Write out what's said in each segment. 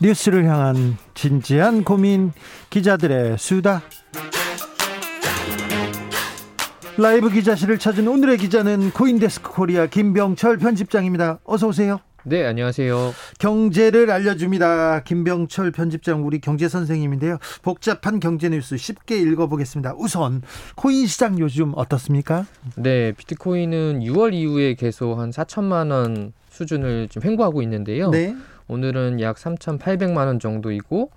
뉴스를 향한 진지한 고민 기자들의 수다. 라이브 기자실을 찾은 오늘의 기자는 코인데스크 코리아 김병철 편집장입니다. 어서 오세요. 네, 안녕하세요. 경제를 알려줍니다. 김병철 편집장 우리 경제 선생님인데요. 복잡한 경제 뉴스 쉽게 읽어보겠습니다. 우선 코인 시장 요즘 어떻습니까? 네, 비트코인은 6월 이후에 계속 한 4천만 원 수준을 좀 횡보하고 있는데요. 네. 오늘은 약 3,800만 원 정도이고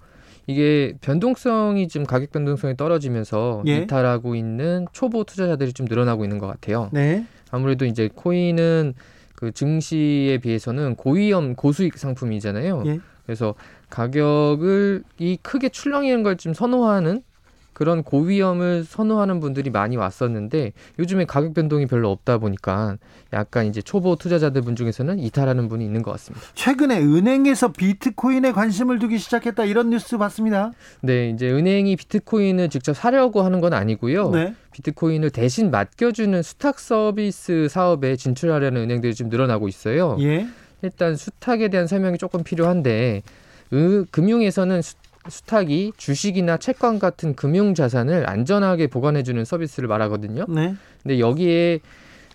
이게 변동성이 좀 가격 변동성이 떨어지면서 예. 이탈하고 있는 초보 투자자들이 좀 늘어나고 있는 것 같아요. 네. 아무래도 이제 코인은 그 증시에 비해서는 고위험 고수익 상품이잖아요. 예. 그래서 가격을 이 크게 출렁이는 걸 좀 선호하는 그런 고위험을 선호하는 분들이 많이 왔었는데 요즘에 가격 변동이 별로 없다 보니까 약간 이제 초보 투자자들 분 중에서는 이탈하는 분이 있는 것 같습니다. 최근에 은행에서 비트코인에 관심을 두기 시작했다 이런 뉴스 봤습니다. 네, 이제 은행이 비트코인을 직접 사려고 하는 건 아니고요. 네. 비트코인을 대신 맡겨주는 수탁 서비스 사업에 진출하려는 은행들이 좀 늘어나고 있어요. 예. 일단 수탁에 대한 설명이 조금 필요한데 의, 금융에서는 수, 수탁이 주식이나 채권 같은 금융 자산을 안전하게 보관해 주는 서비스를 말하거든요. 네. 근데 여기에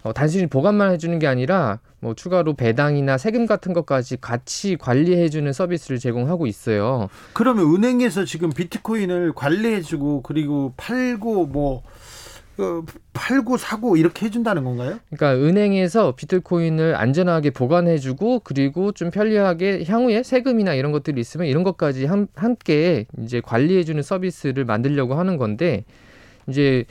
어, 단순히 보관만 해주는 게 아니라 뭐 추가로 배당이나 세금 같은 것까지 같이 관리해주는 서비스를 제공하고 있어요. 그러면 은행에서 지금 비트코인을 관리해주고 그리고 팔고 뭐 어, 팔고 사고 이렇게 해준다는 건가요? 그러니까 은행에서 비트코인을 안전하게 보관해주고 그리고 좀 편리하게 향후에 세금이나 이런 것들이 있으면 이런 것까지 함, 함께 이제 관리해주는 서비스를 만들려고 하는 건데 이제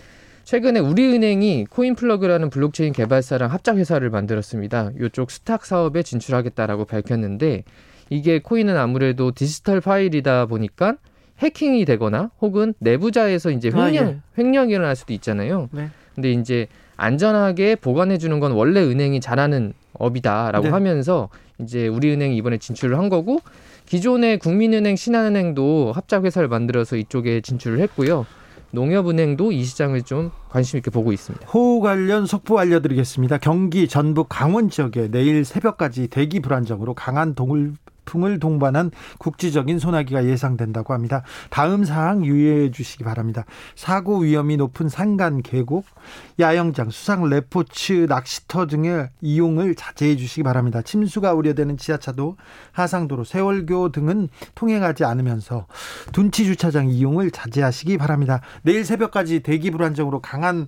최근에 우리은행이 코인플러그라는 블록체인 개발사랑 합작 회사를 만들었습니다. 이쪽 수탁 사업에 진출하겠다라고 밝혔는데 이게 코인은 아무래도 디지털 파일이다 보니까 해킹이 되거나 혹은 내부자에서 이제 횡령 아, 예. 횡령이 일어날 수도 있잖아요. 네. 근데 이제 안전하게 보관해 주는 건 원래 은행이 잘하는 업이다라고 네. 하면서 이제 우리은행이 이번에 진출을 한 거고 기존의 국민은행, 신한은행도 합작 회사를 만들어서 이쪽에 진출을 했고요. 농협은행도 이 시장을 좀 관심 있게 보고 있습니다. 호우 관련 속보 알려드리겠습니다. 경기, 전북, 강원 지역에 내일 새벽까지 대기 불안정으로 강한 동을 풍을 동반한 국지적인 소나기가 예상된다고 합니다. 다음 사항 유의해 주시기 바랍니다. 사고 위험이 높은 산간 계곡, 야영장, 수상 레포츠, 낚시터 등의 이용을 자제해 주시기 바랍니다. 침수가 우려되는 지하차도, 하상도로, 세월교 등은 통행하지 않으면서 둔치 주차장 이용을 자제하시기 바랍니다. 내일 새벽까지 대기 불안정으로 강한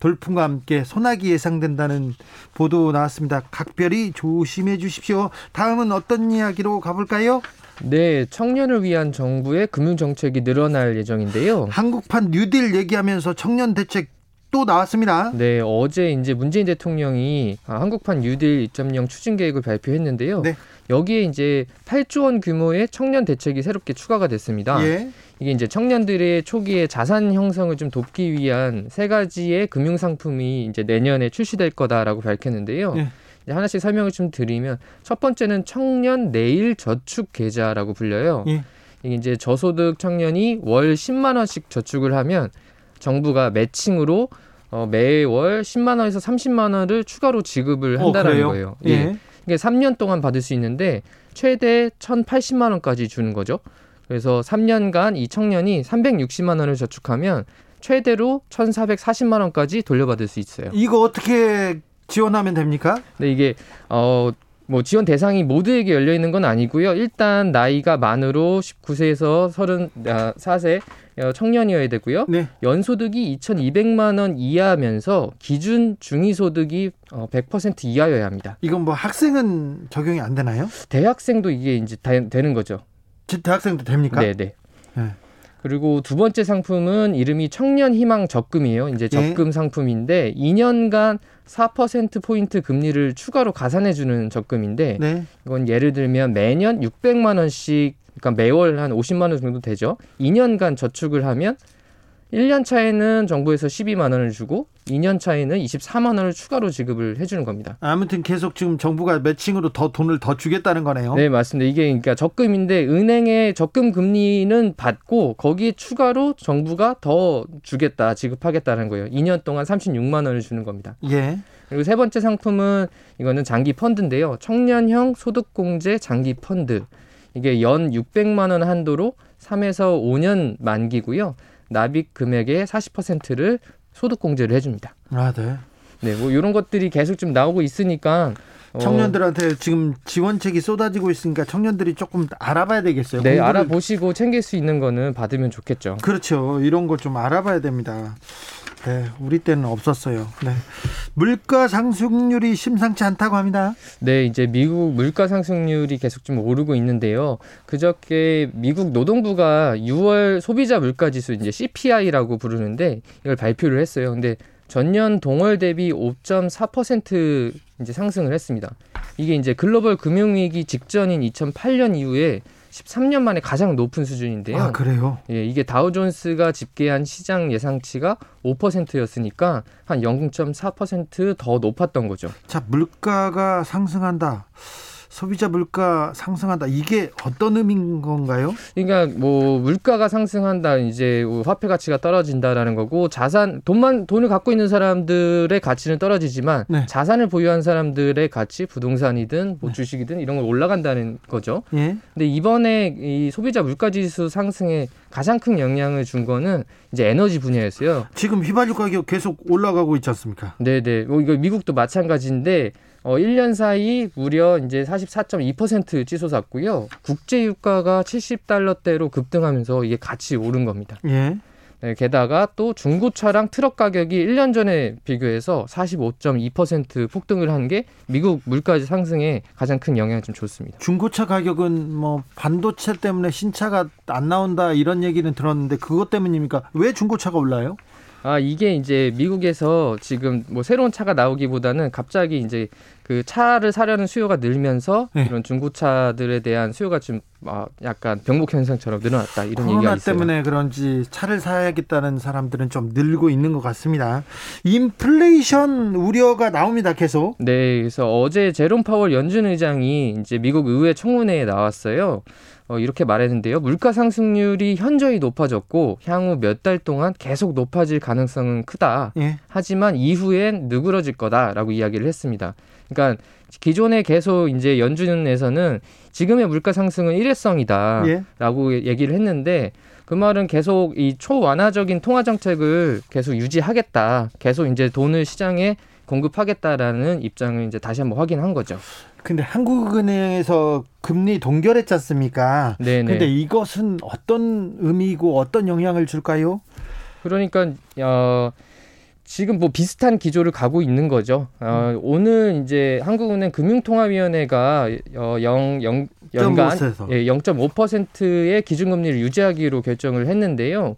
돌풍과 함께 소나기 예상된다는 보도 나왔습니다. 각별히 조심해 주십시오. 다음은 어떤 이야기로 가볼까요? 네, 청년을 위한 정부의 금융 정책이 늘어날 예정인데요. 한국판 뉴딜 얘기하면서 청년 대책 또 나왔습니다. 네, 어제 이제 문재인 대통령이 한국판 뉴딜 2.0 추진 계획을 발표했는데요. 네. 여기에 이제 8조 원 규모의 청년 대책이 새롭게 추가가 됐습니다. 예. 이게 이제 청년들의 초기에 자산 형성을 좀 돕기 위한 세 가지의 금융 상품이 이제 내년에 출시될 거다라고 밝혔는데요. 예. 하나씩 설명을 좀 드리면 첫 번째는 청년 내일 저축 계좌라고 불려요. 예. 이게 이제 저소득 청년이 월 10만 원씩 저축을 하면 정부가 매칭으로 어, 매월 10만 원에서 30만 원을 추가로 지급을 어, 한다는 어, 거예요. 예. 예. 이게 3년 동안 받을 수 있는데 최대 1,080만 원까지 주는 거죠. 그래서 3년간 이 청년이 360만 원을 저축하면 최대로 1,440만 원까지 돌려받을 수 있어요. 이거 어떻게 지원하면 됩니까? 네, 이게 어 뭐 지원 대상이 모두에게 열려 있는 건 아니고요. 일단 나이가 만으로 19세에서 34세 어, 청년이어야 되고요. 네. 연소득이 2,200만 원 이하면서 기준 중위소득이 100% 어, 이하여야 합니다. 이건 뭐 학생은 적용이 안 되나요? 대학생도 이게 이제 다, 되는 거죠. 대학생도 됩니까? 네, 네. 네. 그리고 두 번째 상품은 이름이 청년 희망 적금이에요. 이제 예. 적금 예. 상품인데 2년간 4% 포인트 금리를 추가로 가산해 주는 적금인데 네. 이건 예를 들면 매년 600만 원씩 그러니까 매월 한 50만 원 정도 되죠. 2년간 저축을 하면 1년 차에는 정부에서 12만 원을 주고 2년 차에는 24만 원을 추가로 지급을 해주는 겁니다. 아무튼 계속 지금 정부가 매칭으로 더 돈을 더 주겠다는 거네요. 네, 맞습니다. 이게 그러니까 적금인데 은행의 적금 금리는 받고 거기에 추가로 정부가 더 주겠다, 지급하겠다는 거예요. 2년 동안 36만 원을 주는 겁니다. 예. 그리고 세 번째 상품은 이거는 장기 펀드인데요. 청년형 소득공제 장기 펀드. 이게 연 600만 원 한도로 3에서 5년 만기고요. 납입 금액의 40%를 소득 공제를 해줍니다. 아, 네. 네, 뭐 이런 것들이 계속 좀 나오고 있으니까 어, 청년들한테 지금 지원책이 쏟아지고 있으니까 청년들이 조금 알아봐야 되겠어요. 네. 알아보시고 챙길 수 있는 거는 받으면 좋겠죠. 그렇죠. 이런 거좀 알아봐야 됩니다. 네, 우리 때는 없었어요. 네. 물가 상승률이 심상치 않다고 합니다. 네, 이제 미국 물가 상승률이 계속 좀 오르고 있는데요. 그저께 미국 노동부가 6월 소비자 물가 지수 이제 CPI라고 부르는데 이걸 발표를 했어요. 근데 전년 동월 대비 5.4% 이제 상승을 했습니다. 이게 이제 글로벌 금융위기 직전인 2008년 이후에 13년 만에 가장 높은 수준인데요. 아, 그래요? 예, 이게 다우존스가 집계한 시장 예상치가 5%였으니까 한 0.4%더 높았던 거죠. 자, 물가가 상승한다. 소비자 물가 상승한다. 이게 어떤 의미인 건가요? 그러니까 뭐 물가가 상승한다. 이제 화폐 가치가 떨어진다라는 거고 자산 돈만 돈을 갖고 있는 사람들의 가치는 떨어지지만 네. 자산을 보유한 사람들의 가치 부동산이든 뭐 네. 주식이든 이런 걸 올라간다는 거죠. 예. 근데 이번에 이 소비자 물가 지수 상승에 가장 큰 영향을 준 거는 이제 에너지 분야였어요. 지금 휘발유 가격 계속 올라가고 있지 않습니까? 네, 네. 뭐 이거 미국도 마찬가지인데 어, 1년 사이 무려 이제 44.2% 치솟았고요. 국제 유가가 70달러대로 급등하면서 이게 같이 오른 겁니다. 예. 네, 게다가 또 중고차랑 트럭 가격이 1년 전에 비교해서 45.2% 폭등을 한 게 미국 물가 상승에 가장 큰 영향을 좀 줬습니다. 중고차 가격은 뭐 반도체 때문에 신차가 안 나온다 이런 얘기는 들었는데 그것 때문입니까? 왜 중고차가 올라요? 아 이게 이제 미국에서 지금 뭐 새로운 차가 나오기보다는 갑자기 이제 그 차를 사려는 수요가 늘면서 네. 이런 중고차들에 대한 수요가 좀 아, 약간 병목 현상처럼 늘어났다 이런 얘기가 있어요. 때문에 그런지 차를 사야겠다는 사람들은 좀 늘고 있는 것 같습니다. 인플레이션 우려가 나옵니다. 계속. 네, 그래서 어제 제롬 파월 연준 의장이 이제 미국 의회 청문회에 나왔어요. 어, 이렇게 말했는데요. 물가 상승률이 현저히 높아졌고 향후 몇 달 동안 계속 높아질 가능성은 크다. 예. 하지만 이후엔 누그러질 거다라고 이야기를 했습니다. 그러니까 기존에 계속 이제 연준에서는 지금의 물가 상승은 일회성이다라고 예. 얘기를 했는데 그 말은 계속 이 초완화적인 통화 정책을 계속 유지하겠다. 계속 이제 돈을 시장에 공급하겠다라는 입장을 이제 다시 한번 확인한 거죠. 근데 한국은행에서 금리 동결했지 않습니까? 네. 근데 이것은 어떤 의미고 어떤 영향을 줄까요? 그러니까 어, 지금 뭐 비슷한 기조를 가고 있는 거죠. 어, 음. 오늘 이제 한국은행 금융통화위원회가 어, 영, 영, 연간 예, 0.5%의 기준금리를 유지하기로 결정을 했는데요.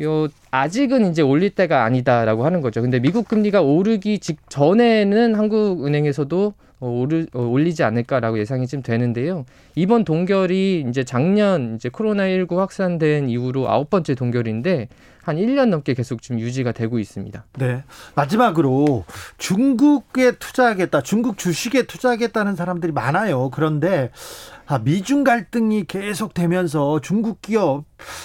요 아직은 이제 올릴 때가 아니다라고 하는 거죠. 근데 미국 금리가 오르기 직전에는 한국 은행에서도 어, 오르, 어, 올리지 않을까라고 예상이 좀 되는데요. 이번 동결이 이제 작년 이제 코로나 19 확산된 이후로 아홉 번째 동결인데 한 1년 넘게 계속 좀 유지가 되고 있습니다. 네. 마지막으로 중국에 투자하겠다, 중국 주식에 투자하겠다는 사람들이 많아요. 그런데 아, 미중 갈등이 계속 되면서 중국 기업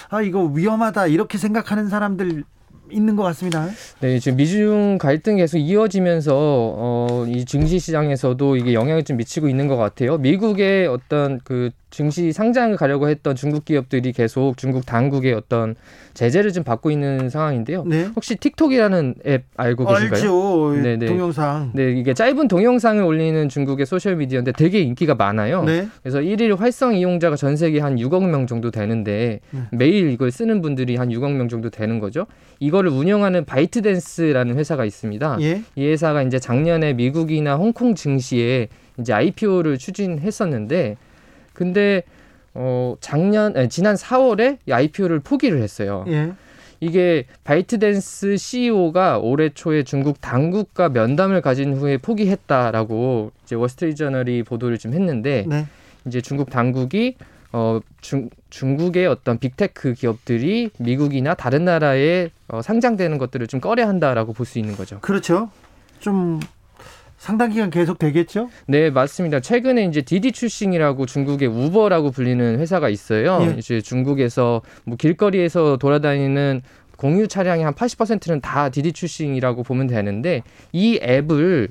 아 이거 위험하다 이렇게 생각하는 사람들 있는 것 같습니다. 네, 지금 미중 갈등이 계속 이어지면서 어, 이 증시 시장에서도 이게 영향을 좀 미치고 있는 것 같아요. 미국의 어떤 그 증시 상장을 가려고 했던 중국 기업들이 계속 중국 당국의 어떤 제재를 좀 받고 있는 상황인데요. 네. 혹시 틱톡이라는 앱 알고 계신가요? 알죠. 네네. 네. 동영상. 네, 이게 짧은 동영상을 올리는 중국의 소셜 미디어인데 되게 인기가 많아요. 네. 그래서 일일 활성 이용자가 전 세계 한 6억 명 정도 되는데 네. 매일 이걸 쓰는 분들이 한 6억 명 정도 되는 거죠. 이거를 운영하는 바이트댄스라는 회사가 있습니다. 예? 이 회사가 이제 작년에 미국이나 홍콩 증시에 이제 IPO를 추진했었는데 근데 어 작년 아니, 지난 4월에 IPO를 포기를 했어요. 예. 이게 바이트댄스 CEO가 올해 초에 중국 당국과 면담을 가진 후에 포기했다라고 이제 월스트리트저널이 보도를 좀 했는데 네. 이제 중국 당국이 어, 중, 중국의 어떤 빅테크 기업들이 미국이나 다른 나라에 어, 상장되는 것들을 좀 꺼려 한다라고 볼 수 있는 거죠. 그렇죠. 좀 상당 기간 계속 되겠죠? 네, 맞습니다. 최근에 이제 디디 출싱이라고 중국의 우버라고 불리는 회사가 있어요. 예. 이제 중국에서 뭐 길거리에서 돌아다니는 공유 차량의 한 80%는 다 디디 출싱이라고 보면 되는데 이 앱을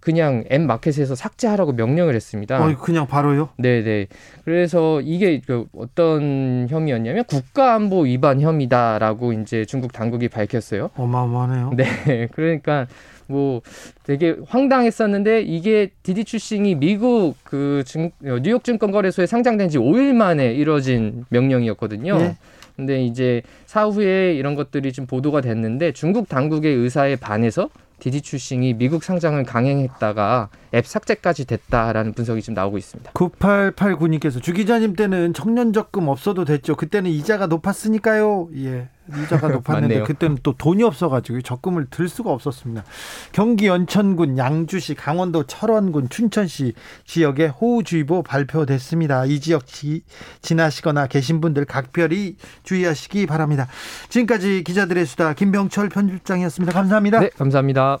그냥 앱 마켓에서 삭제하라고 명령을 했습니다. 어, 그냥 바로요? 네, 네. 그래서 이게 그 어떤 혐의였냐면 국가안보 위반 혐의다라고 이제 중국 당국이 밝혔어요. 어마어마하네요. 네, 그러니까 뭐 되게 황당했었는데 이게 디디 출싱이 미국 그 증, 뉴욕 증권거래소에 상장된 지 5일 만에 이뤄진 명령이었거든요. 네. 근데 이제 사후에 이런 것들이 좀 보도가 됐는데 중국 당국의 의사에 반해서 디디 출싱이 미국 상장을 강행했다가 앱 삭제까지 됐다라는 분석이 지금 나오고 있습니다. 9889님께서 주 기자님 때는 청년 적금 없어도 됐죠. 그때는 이자가 높았으니까요. 예. 이자가 높았는데 그때는 또 돈이 없어가지고 적금을 들 수가 없었습니다. 경기 연천군, 양주시, 강원도 철원군, 춘천시 지역에 호우주의보 발표됐습니다. 이 지역 지, 지나시거나 계신 분들 각별히 주의하시기 바랍니다. 지금까지 기자들의 수다 김병철 편집장이었습니다. 감사합니다. 네, 감사합니다.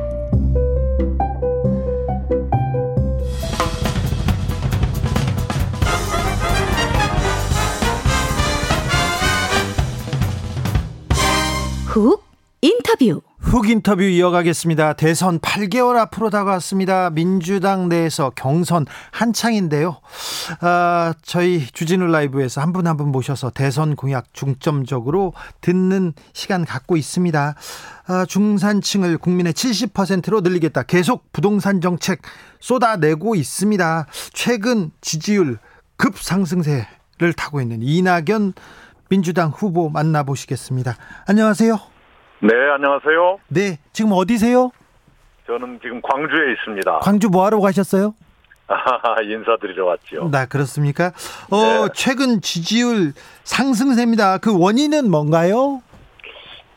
훅 인터뷰 훅 인터뷰 이어가겠습니다. 대선 8개월 앞으로 다가왔습니다. 민주당 내에서 경선 한창인데요. 아, 저희 주진우 라이브에서 한 분 한 분 모셔서 대선 공약 중점적으로 듣는 시간 갖고 있습니다. 아, 중산층을 국민의 70%로 늘리겠다. 계속 부동산 정책 쏟아내고 있습니다. 최근 지지율 급상승세를 타고 있는 이낙연 민주당 후보 만나보시겠습니다. 안녕하세요. 네, 안녕하세요. 네, 지금 어디세요? 저는 지금 광주에 있습니다. 광주 뭐 하러 가셨어요? 인사드리러 왔죠. 네, 그렇습니까? 어, 네. 최근 지지율 상승세입니다. 그 원인은 뭔가요?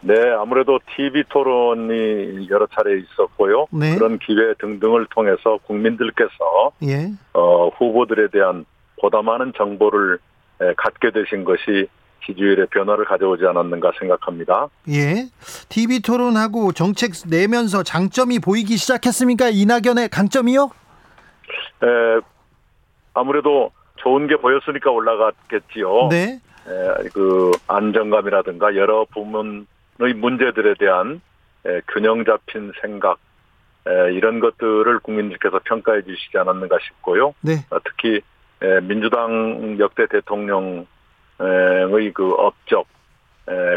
네, 아무래도 TV 토론이 여러 차례 있었고요. 네. 그런 기회 등등을 통해서 국민들께서 예. 어, 후보들에 대한 보다 많은 정보를 갖게 되신 것이 지지율의 변화를 가져오지 않았는가 생각합니다. 예. TV 토론하고 정책 내면서 장점이 보이기 시작했습니까? 이낙연의 강점이요? 에, 아무래도 좋은 게 보였으니까 올라갔겠지요. 네. 에, 그 안정감이라든가 여러 부문의 문제들에 대한 에, 균형 잡힌 생각 에, 이런 것들을 국민들께서 평가해 주시지 않았는가 싶고요. 네. 어, 특히 에, 민주당 역대 대통령 의 그 업적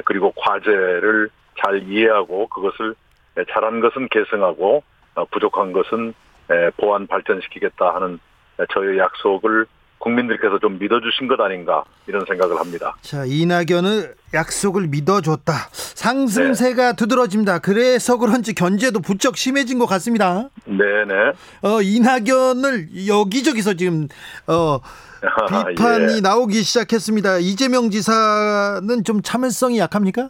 그리고 과제를 잘 이해하고 그것을 잘한 것은 계승하고 어, 부족한 것은 보완 발전시키겠다 하는 저의 약속을 국민들께서 좀 믿어주신 것 아닌가 이런 생각을 합니다. 자 이낙연을 약속을 믿어줬다. 상승세가 네. 두드러집니다. 그래서 그런지 견제도 부쩍 심해진 것 같습니다. 네네. 어 이낙연을 여기저기서 지금 어 비판이 예. 나오기 시작했습니다. 이재명 지사는 좀 참을성이 약합니까?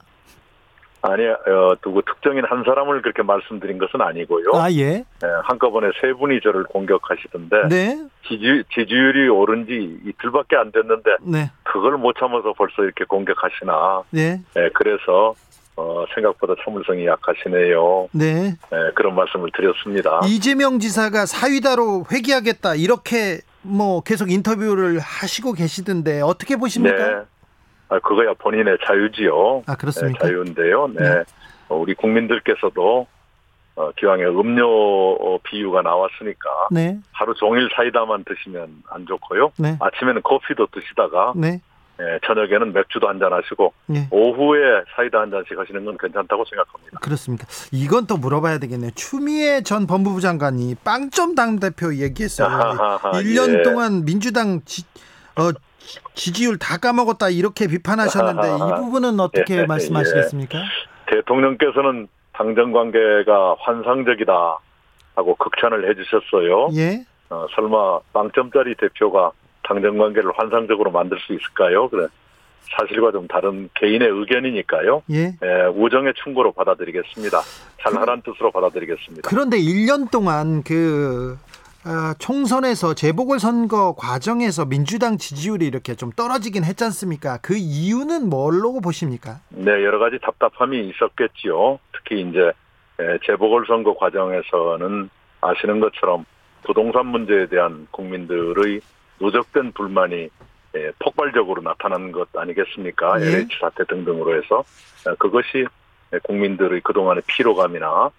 아니, 어, 누구 특정인 한 사람을 그렇게 말씀드린 것은 아니고요. 아, 예. 예 한꺼번에 세 분이 저를 공격하시던데. 네. 지지, 지지율이 오른 지 이틀밖에 안 됐는데. 네. 그걸 못 참아서 벌써 이렇게 공격하시나. 네. 예, 그래서, 어, 생각보다 참을성이 약하시네요. 네. 예, 그런 말씀을 드렸습니다. 이재명 지사가 사위다로 회귀하겠다. 이렇게 뭐 계속 인터뷰를 하시고 계시던데 어떻게 보십니까? 네. 아, 그거야 본인의 자유지요. 아, 그렇습니까? 네, 자유인데요. 네. 네. 어, 우리 국민들께서도 어, 기왕에 음료 비유가 나왔으니까 네. 하루 종일 사이다만 드시면 안 좋고요. 네. 아침에는 커피도 드시다가 네. 예, 저녁에는 맥주도 한 잔 하시고 예. 오후에 사이다 한 잔씩 하시는 건 괜찮다고 생각합니다. 그렇습니다. 이건 또 물어봐야 되겠네요. 추미애 전 법무부 장관이 빵점 당대표 얘기했어요. 아하하, 1년 예. 동안 민주당 지, 어, 지지율 다 까먹었다 이렇게 비판하셨는데. 이 부분은 어떻게 예, 말씀하시겠습니까? 대통령께서는 당정 관계가 환상적이다 하고 극찬을 해주셨어요. 예. 어, 설마 빵점짜리 대표가 당정 관계를 환상적으로 만들 수 있을까요? 그래 사실과 좀 다른 개인의 의견이니까요. 예. 예 우정의 충고로 받아들이겠습니다. 잘하란 그, 뜻으로 받아들이겠습니다. 그런데 1년 동안 그 어, 총선에서 재보궐 선거 과정에서 민주당 지지율이 이렇게 좀 떨어지긴 했지 않습니까? 그 이유는 뭘로 보십니까? 네, 여러 가지 답답함이 있었겠지요. 특히 이제 재보궐 선거 과정에서는 아시는 것처럼 부동산 문제에 대한 국민들의 누적된 불만이 폭발적으로 나타난 것 아니겠습니까? 예. LH 사태 등등으로 해서 그것이 국민들의 그동안의 피로감이나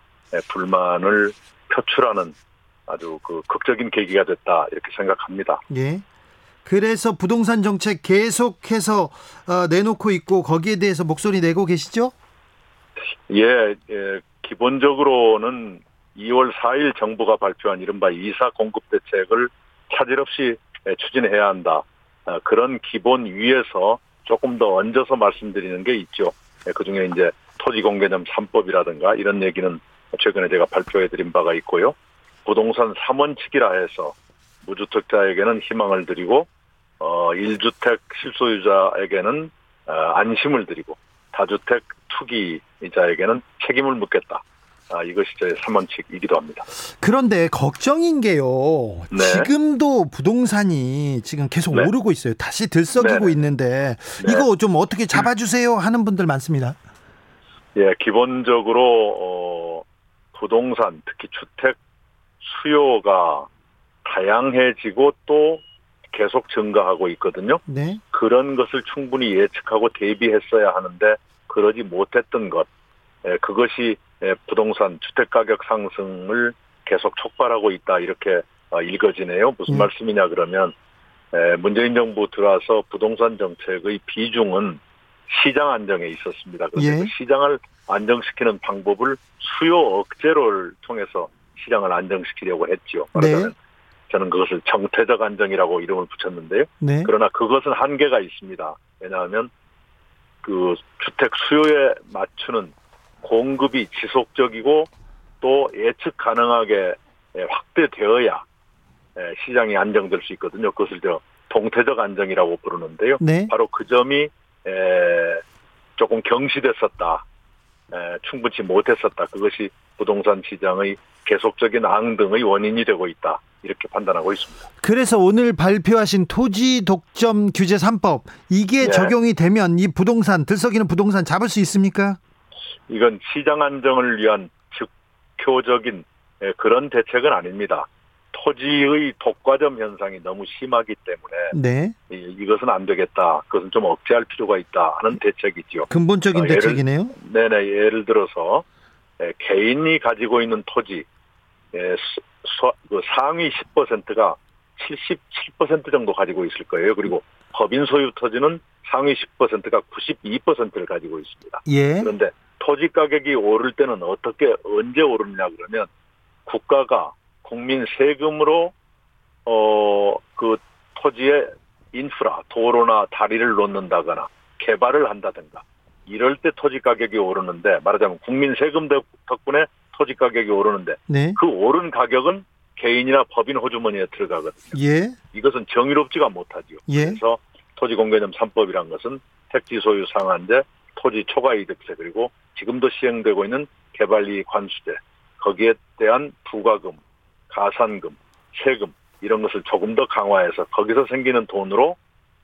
불만을 표출하는 아주 그 극적인 계기가 됐다 이렇게 생각합니다. 예. 그래서 부동산 정책 계속해서 어, 내놓고 있고 거기에 대해서 목소리 내고 계시죠? 예, 예, 기본적으로는 2월 4일 정부가 발표한 이른바 이사 공급 대책을 차질 없이 추진해야 한다. 어, 그런 기본 위에서 조금 더 얹어서 말씀드리는 게 있죠. 예, 그 중에 이제 토지공개념 3법이라든가 이런 얘기는 최근에 제가 발표해 드린 바가 있고요. 부동산 3원칙이라 해서 무주택자에게는 희망을 드리고 어 1주택 실소유자에게는 어, 안심을 드리고 다주택 투기자에게는 책임을 묻겠다. 아, 이것이 제 3원칙이기도 합니다. 그런데 걱정인 게요. 네. 지금도 부동산이 지금 계속 네. 오르고 있어요. 다시 들썩이고 네. 있는데 네. 이거 좀 어떻게 잡아주세요 하는 분들 많습니다. 예, 기본적으로 어, 부동산 특히 주택 수요가 다양해지고 또 계속 증가하고 있거든요. 네. 그런 것을 충분히 예측하고 대비했어야 하는데 그러지 못했던 것, 예, 그것이 예, 부동산 주택 가격 상승을 계속 촉발하고 있다 이렇게 어, 읽어지네요. 무슨 음. 말씀이냐 그러면 예, 문재인 정부 들어와서 부동산 정책의 비중은 시장 안정에 있었습니다. 그런데 예. 그 시장을 안정시키는 방법을 수요 억제를 통해서 시장을 안정시키려고 했죠. 네. 저는 그것을 정태적 안정이라고 이름을 붙였는데요. 네. 그러나 그것은 한계가 있습니다. 왜냐하면 그 주택 수요에 맞추는 공급이 지속적이고 또 예측 가능하게 확대되어야 시장이 안정될 수 있거든요. 그것을 저 동태적 안정이라고 부르는데요. 네. 바로 그 점이 조금 경시됐었다. 충분치 못했었다. 그것이 부동산 시장의 계속적인 앙등의 원인이 되고 있다. 이렇게 판단하고 있습니다. 그래서 오늘 발표하신 토지 독점 규제 3법 이게 네. 적용이 되면 이 부동산 들썩이는 부동산 잡을 수 있습니까? 이건 시장 안정을 위한 즉효적인 예, 그런 대책은 아닙니다. 토지의 독과점 현상이 너무 심하기 때문에 네. 이것은 안 되겠다. 그것은 좀 억제할 필요가 있다 하는 대책이죠. 근본적인 어, 예를, 대책이네요. 네네. 예를 들어서 예, 개인이 가지고 있는 토지 예, 그 상위 10%가 77% 정도 가지고 있을 거예요. 그리고 법인 소유 토지는 상위 10%가 92%를 가지고 있습니다. 예. 그런데 토지 가격이 오를 때는 어떻게 언제 오르냐 그러면 국가가 국민 세금으로 어 그 토지에 인프라 도로나 다리를 놓는다거나 개발을 한다든가 이럴 때 토지 가격이 오르는데 말하자면 국민 세금 덕분에 토지 가격이 오르는데 네. 그 오른 가격은 개인이나 법인 호주머니에 들어가거든요. 예. 이것은 정의롭지가 못하지요. 예. 그래서 토지공개념 3법이란 것은 택지 소유 상한제, 토지 초과이득세 그리고 지금도 시행되고 있는 개발이익 환수제 거기에 대한 부가금, 가산금, 세금 이런 것을 조금 더 강화해서 거기서 생기는 돈으로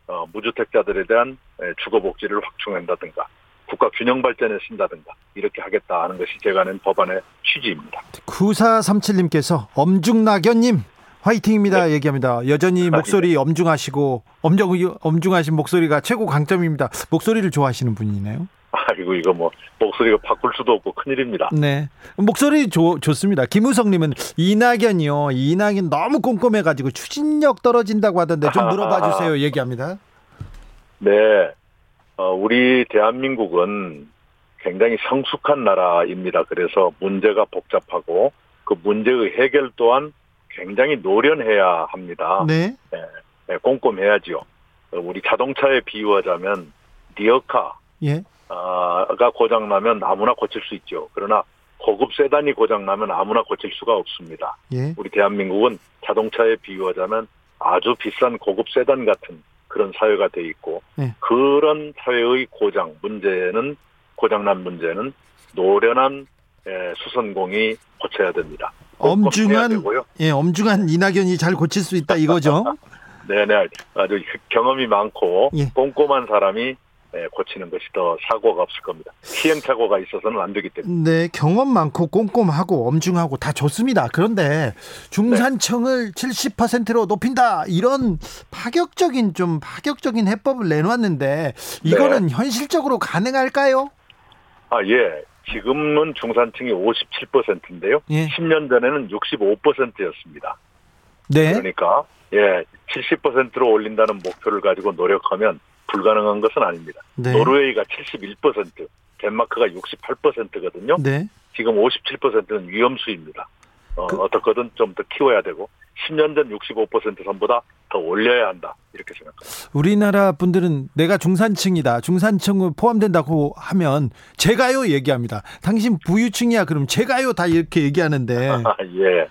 어, 무주택자들에 대한 주거 복지를 확충한다든가 국가 균형 발전에 쓴다든가 이렇게 하겠다 하는 것이 제가 낸 법안의 취지입니다. 9437님께서 엄중낙연님 화이팅입니다 네. 얘기합니다. 여전히 목소리 엄중하시고 엄정 엄중하신 목소리가 최고 강점입니다. 목소리를 좋아하시는 분이네요. 아이고 이거 뭐 목소리가 바꿀 수도 없고 큰일입니다. 네 목소리 좋, 좋습니다. 김우성 님은 이낙연이요. 이낙연 너무 꼼꼼해 가지고 추진력 떨어진다고 하던데 좀 물어봐 주세요. 얘기합니다. 네, 어, 우리 대한민국은 굉장히 성숙한 나라입니다. 그래서 문제가 복잡하고 그 문제의 해결 또한 굉장히 노련해야 합니다. 네. 네, 네 꼼꼼해야지요. 우리 자동차에 비유하자면 리어카 예. 가 고장 나면 아무나 고칠 수 있죠. 그러나 고급 세단이 고장 나면 아무나 고칠 수가 없습니다. 예. 우리 대한민국은 자동차에 비유하자면 아주 비싼 고급 세단 같은 그런 사회가 돼 있고 예. 그런 사회의 고장 문제는 고장난 문제는 노련한 수선공이 고쳐야 됩니다. 엄중한 예 엄중한 이낙연이 잘 고칠 수 있다 이거죠. 네네 아주 경험이 많고 예. 꼼꼼한 사람이 네, 고치는 것이 더 사고가 없을 겁니다. 시행착오가 있어서는 안 되기 때문에. 네, 경험 많고 꼼꼼하고 엄중하고 다 좋습니다. 그런데 중산층을 네. 70%로 높인다 이런 파격적인 좀 파격적인 해법을 내놓았는데 이거는 네. 현실적으로 가능할까요? 아 예, 지금은 중산층이 57%인데요. 예. 10년 전에는 65%였습니다. 네. 그러니까 예, 70%로 올린다는 목표를 가지고 노력하면 불가능한 것은 아닙니다. 네. 노르웨이가 71%, 덴마크가 68%거든요. 네. 지금 57%는 위험수입니다. 어, 그... 어떻게든 좀 더 키워야 되고 10년 전 65% 선보다 더 올려야 한다 이렇게 생각합니다. 우리나라 분들은 내가 중산층이다, 중산층을 포함된다고 하면 제가요 얘기합니다. 당신 부유층이야 그럼 제가요 다 이렇게 얘기하는데. 예.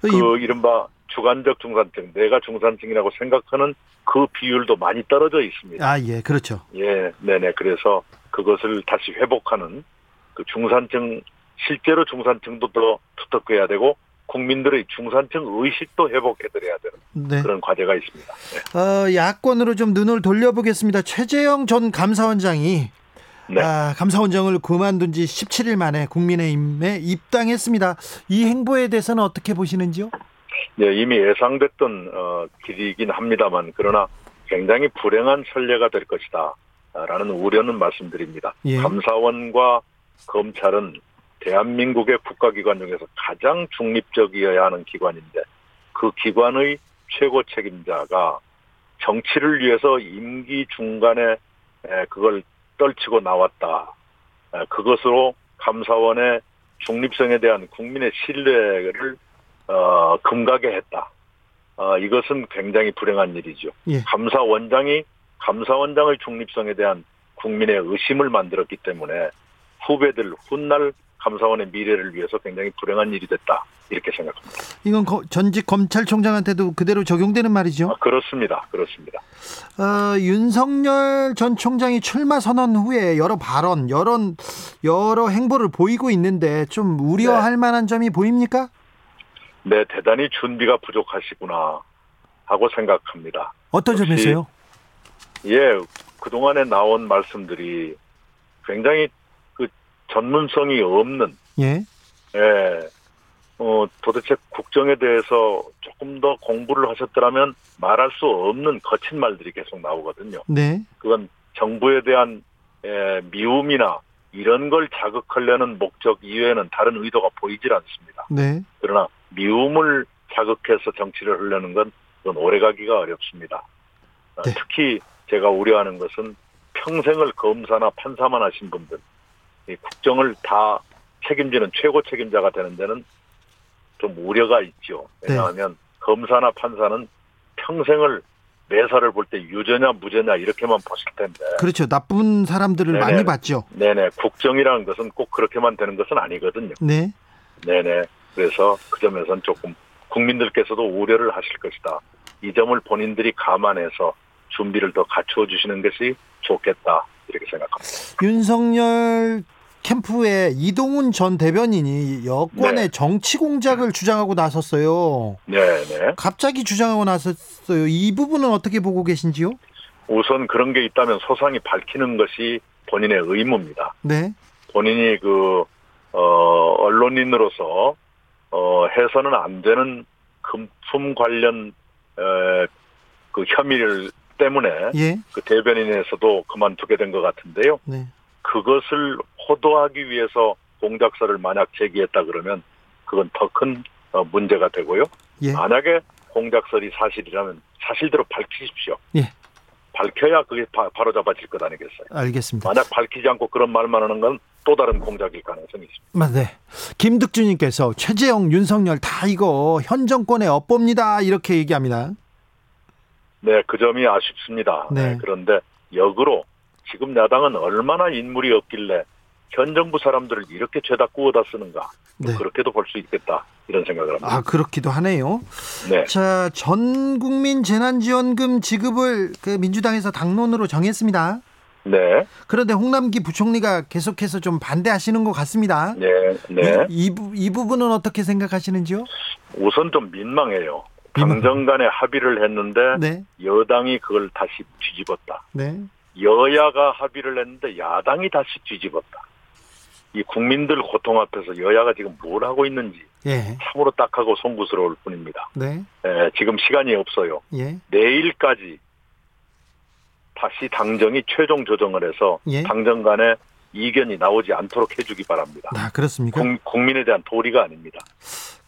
그 이른바 주관적 중산층, 내가 중산층이라고 생각하는 그 비율도 많이 떨어져 있습니다. 아, 예, 그렇죠. 예, 네네. 그래서 그것을 다시 회복하는 그 중산층, 실제로 중산층도 더 두텁게 해야 되고 국민들의 중산층 의식도 회복해드려야 되는 네. 그런 과제가 있습니다. 네. 어, 야권으로 좀 눈을 돌려보겠습니다. 최재형 전 감사원장이 네. 아, 감사원장을 그만둔 지 17일 만에 국민의힘에 입당했습니다. 이 행보에 대해서는 어떻게 보시는지요? 네, 이미 예상됐던 어, 길이긴 합니다만 그러나 굉장히 불행한 선례가 될 것이다. 라는 우려는 말씀드립니다. 예. 감사원과 검찰은 대한민국의 국가기관 중에서 가장 중립적이어야 하는 기관인데 그 기관의 최고 책임자가 정치를 위해서 임기 중간에 그걸 떨치고 나왔다. 그것으로 감사원의 중립성에 대한 국민의 신뢰를 어, 금가게 했다. 어, 이것은 굉장히 불행한 일이죠. 예. 감사원장이 감사원장의 중립성에 대한 국민의 의심을 만들었기 때문에 후배들 훗날 감사원의 미래를 위해서 굉장히 불행한 일이 됐다 이렇게 생각합니다. 이건 전직 검찰총장한테도 그대로 적용되는 말이죠? 아, 그렇습니다, 그렇습니다. 어, 윤석열 전 총장이 출마 선언 후에 여러 발언, 여러 여러 행보를 보이고 있는데 좀 우려할 네. 만한 점이 보입니까? 네, 대단히 준비가 부족하시구나 하고 생각합니다. 어떤 점에서요? 예, 그동안에 나온 말씀들이 굉장히 그 전문성이 없는 예. 예. 어, 도대체 국정에 대해서 조금 더 공부를 하셨더라면 말할 수 없는 거친 말들이 계속 나오거든요. 네. 그건 정부에 대한 예, 미움이나 이런 걸 자극하려는 목적 이외에는 다른 의도가 보이질 않습니다. 네. 그러나 미움을 자극해서 정치를 하려는 건 그건 오래가기가 어렵습니다. 어, 네. 특히 제가 우려하는 것은 평생을 검사나 판사만 하신 분들, 이 국정을 다 책임지는 최고 책임자가 되는 데는 좀 우려가 있죠. 네. 왜냐하면 네. 검사나 판사는 평생을 매사를 볼 때 유죄냐 무죄냐 이렇게만 보실 텐데. 그렇죠. 나쁜 사람들을 네네. 많이 봤죠. 네네. 국정이라는 것은 꼭 그렇게만 되는 것은 아니거든요. 네. 네네. 그래서 그 점에서는 조금 국민들께서도 우려를 하실 것이다. 이 점을 본인들이 감안해서 준비를 더 갖추어 주시는 것이 좋겠다. 이렇게 생각합니다. 윤석열 캠프에 이동훈 전 대변인이 여권의 네. 정치 공작을 주장하고 나섰어요. 네, 네. 갑자기 주장하고 나섰어요. 이 부분은 어떻게 보고 계신지요? 우선 그런 게 있다면 소상히 밝히는 것이 본인의 의무입니다. 네. 본인이 그, 어, 언론인으로서, 어, 해서는 안 되는 금품 관련, 에, 그 혐의를 때문에 예. 그 대변인에서도 그만두게 된 것 같은데요. 네. 그것을 호도하기 위해서 공작서를 만약 제기했다 그러면 그건 더큰 어, 문제가 되고요. 예. 만약에 공작설이 사실이라면 사실대로 밝히십시오. 예. 밝혀야 그게 바, 로 잡아질 것 아니겠어요? 알겠습니다. 만약 밝히지 않고 그런 말만 하는 건 또 다른 공작일 가능성이 있습니다. 네. 김득주님께서 최재형, 윤석열 다 이거 현 정권의 업보입니다. 이렇게 얘기합니다. 네, 그 점이 아쉽습니다. 네. 네, 그런데 역으로 지금 야당은 얼마나 인물이 없길래 현 정부 사람들을 이렇게 죄다 구워다 쓰는가. 네. 그렇게도 볼 수 있겠다. 이런 생각을 합니다. 아, 그렇기도 하네요. 네. 자, 전 국민 재난지원금 지급을 그 민주당에서 당론으로 정했습니다. 네. 그런데 홍남기 부총리가 계속해서 좀 반대하시는 것 같습니다. 네. 네. 이, 이, 부, 이 부분은 어떻게 생각하시는지요? 우선 좀 민망해요. 당정 간에 합의를 했는데 네. 여당이 그걸 다시 뒤집었다. 네. 여야가 합의를 했는데 야당이 다시 뒤집었다. 이 국민들 고통 앞에서 여야가 지금 뭘 하고 있는지 예. 참으로 딱하고 송구스러울 뿐입니다. 네. 예, 지금 시간이 없어요. 예. 내일까지 다시 당정이 최종 조정을 해서 예. 당정 간에 이견이 나오지 않도록 해주기 바랍니다. 아, 그렇습니까? 국, 민에 대한 도리가 아닙니다.